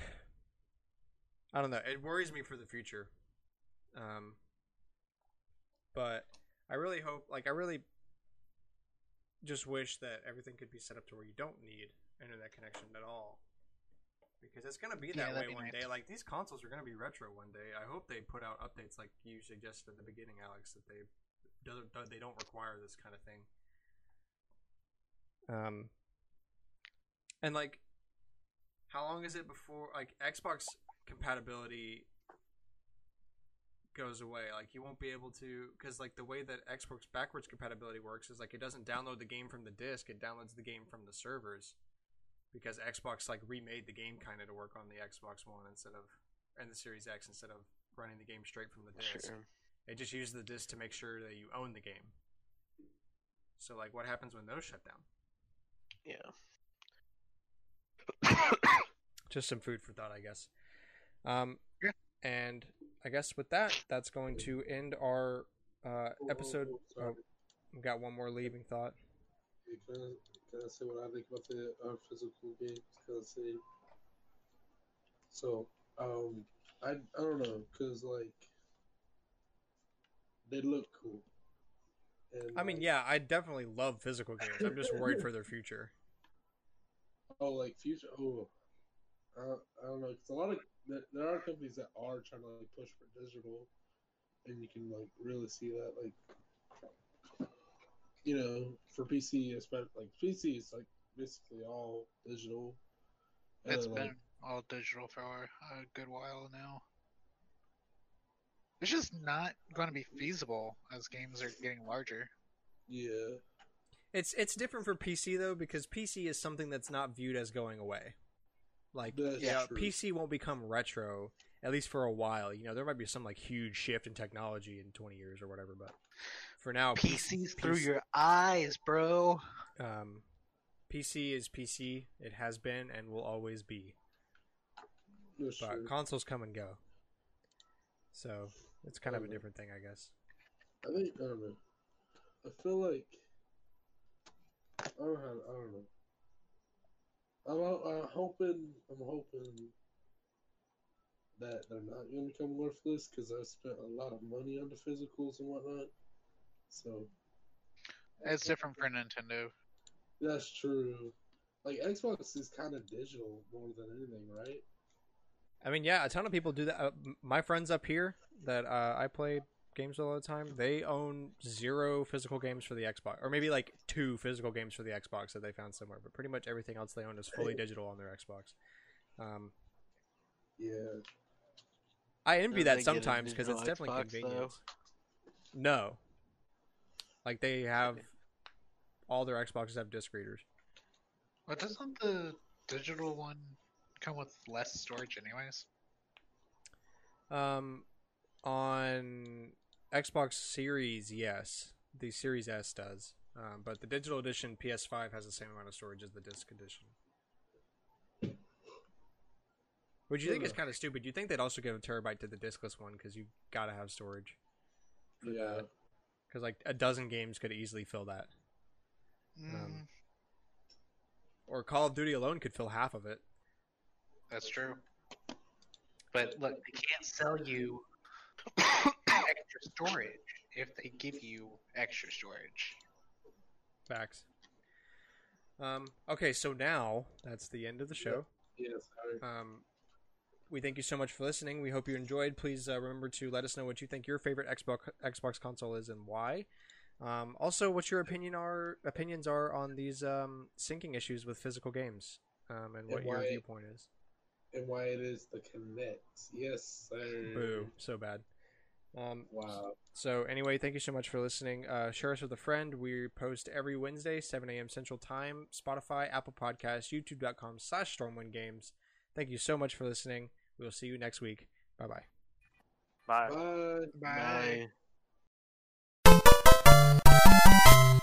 I don't know. It worries me for the future. Um, but I really hope, like, I really just wish that everything could be set up to where you don't need internet connection at all. Because it's gonna be that that'd way be one nice. day. Like these consoles are gonna be retro one day. I hope they put out updates like you suggested at the beginning, Alex, that they they don't require this kind of thing. Um, and like, how long is it before like Xbox compatibility goes away? Like you won't be able to because like the way that Xbox backwards compatibility works is like it doesn't download the game from the disc; it downloads the game from the servers. Because Xbox like remade the game kind of to work on the Xbox One instead of and the Series X instead of running the game straight from the disc. Sure. They just use the disc to make sure that you own the game. So like, what happens when those shut down? Yeah. Just some food for thought, I guess. Um, Yeah. and I guess with that, that's going to end our uh, Oh, episode. Oh, oh, we've got one more leaving thought. Hey, Can I, can I say what I think about the uh, physical games? Can I say? So, um, I I don't know, cause like they look cool. And I mean, like, yeah, I definitely love physical games. I'm just worried for their future. Oh, like future. Oh, uh, I don't know. Cause a lot of there, there are companies that are trying to like push for digital, and you can like really see that. Like, you know, for PC, especially like PC is like basically all digital. And It's then, been like, all digital for a good while now. It's just not going to be feasible as games are getting larger. yeah, It's it's different for PC though because PC is something that's not viewed as going away. Like That's yeah, true. PC won't become retro at least for a while. You know, there might be some like huge shift in technology in 20 years or whatever, but for now PCs through PC your eyes, bro. um PC is PC. It has been and will always be. that's But true. consoles come and go. So, it's kind of a different thing, I guess. I think I don't know. I feel like I don't. How, I don't know. I'm, I'm hoping. I'm hoping that they're not going to become worthless because I spent a lot of money on the physicals and whatnot. So It's different for Nintendo. that's true. Like Xbox is kind of digital more than anything, right? I mean, yeah, a ton of people do that. Uh, my friends up here that uh, I play games with all the time, they own zero physical games for the Xbox, or maybe like two physical games for the Xbox that they found somewhere. But pretty much everything else they own is fully digital on their Xbox. Um, Yeah. I envy Don't that they get a sometimes because it's definitely Xbox, convenient. No, like they have all their Xboxes have disc readers. But doesn't the digital one come with less storage, anyways? Um, on Xbox Series, yes, the Series S does. Um, but the digital edition PS5 has the same amount of storage as the disc edition. Which you think is kind of stupid. You think they'd also give a terabyte to the discless one because you gotta have storage. Yeah. Because like a dozen games could easily fill that, Mm, Um, or Call of Duty alone could fill half of it. that's true. But look, they can't sell you extra storage if they give you extra storage. Facts. Um, okay, so now that's the end of the show. Yes. I, Um, we thank you so much for listening. We hope you enjoyed. Please uh, remember to let us know what you think your favorite Xbox Xbox console is and why. Um, also, what your opinion are opinions are on these um, syncing issues with physical games, um, and what And your viewpoint is. and why it is the Kinect. Yes, sir. Boo, so bad. Um, Wow. So anyway, thank you so much for listening. Uh, share us with a friend. We post every Wednesday, 7 a.m. Central Time. Spotify, Apple Podcasts, YouTube.com slash Stormwind Games. Thank you so much for listening. We will see you next week. Bye-bye. Bye. Bye. Bye. Bye.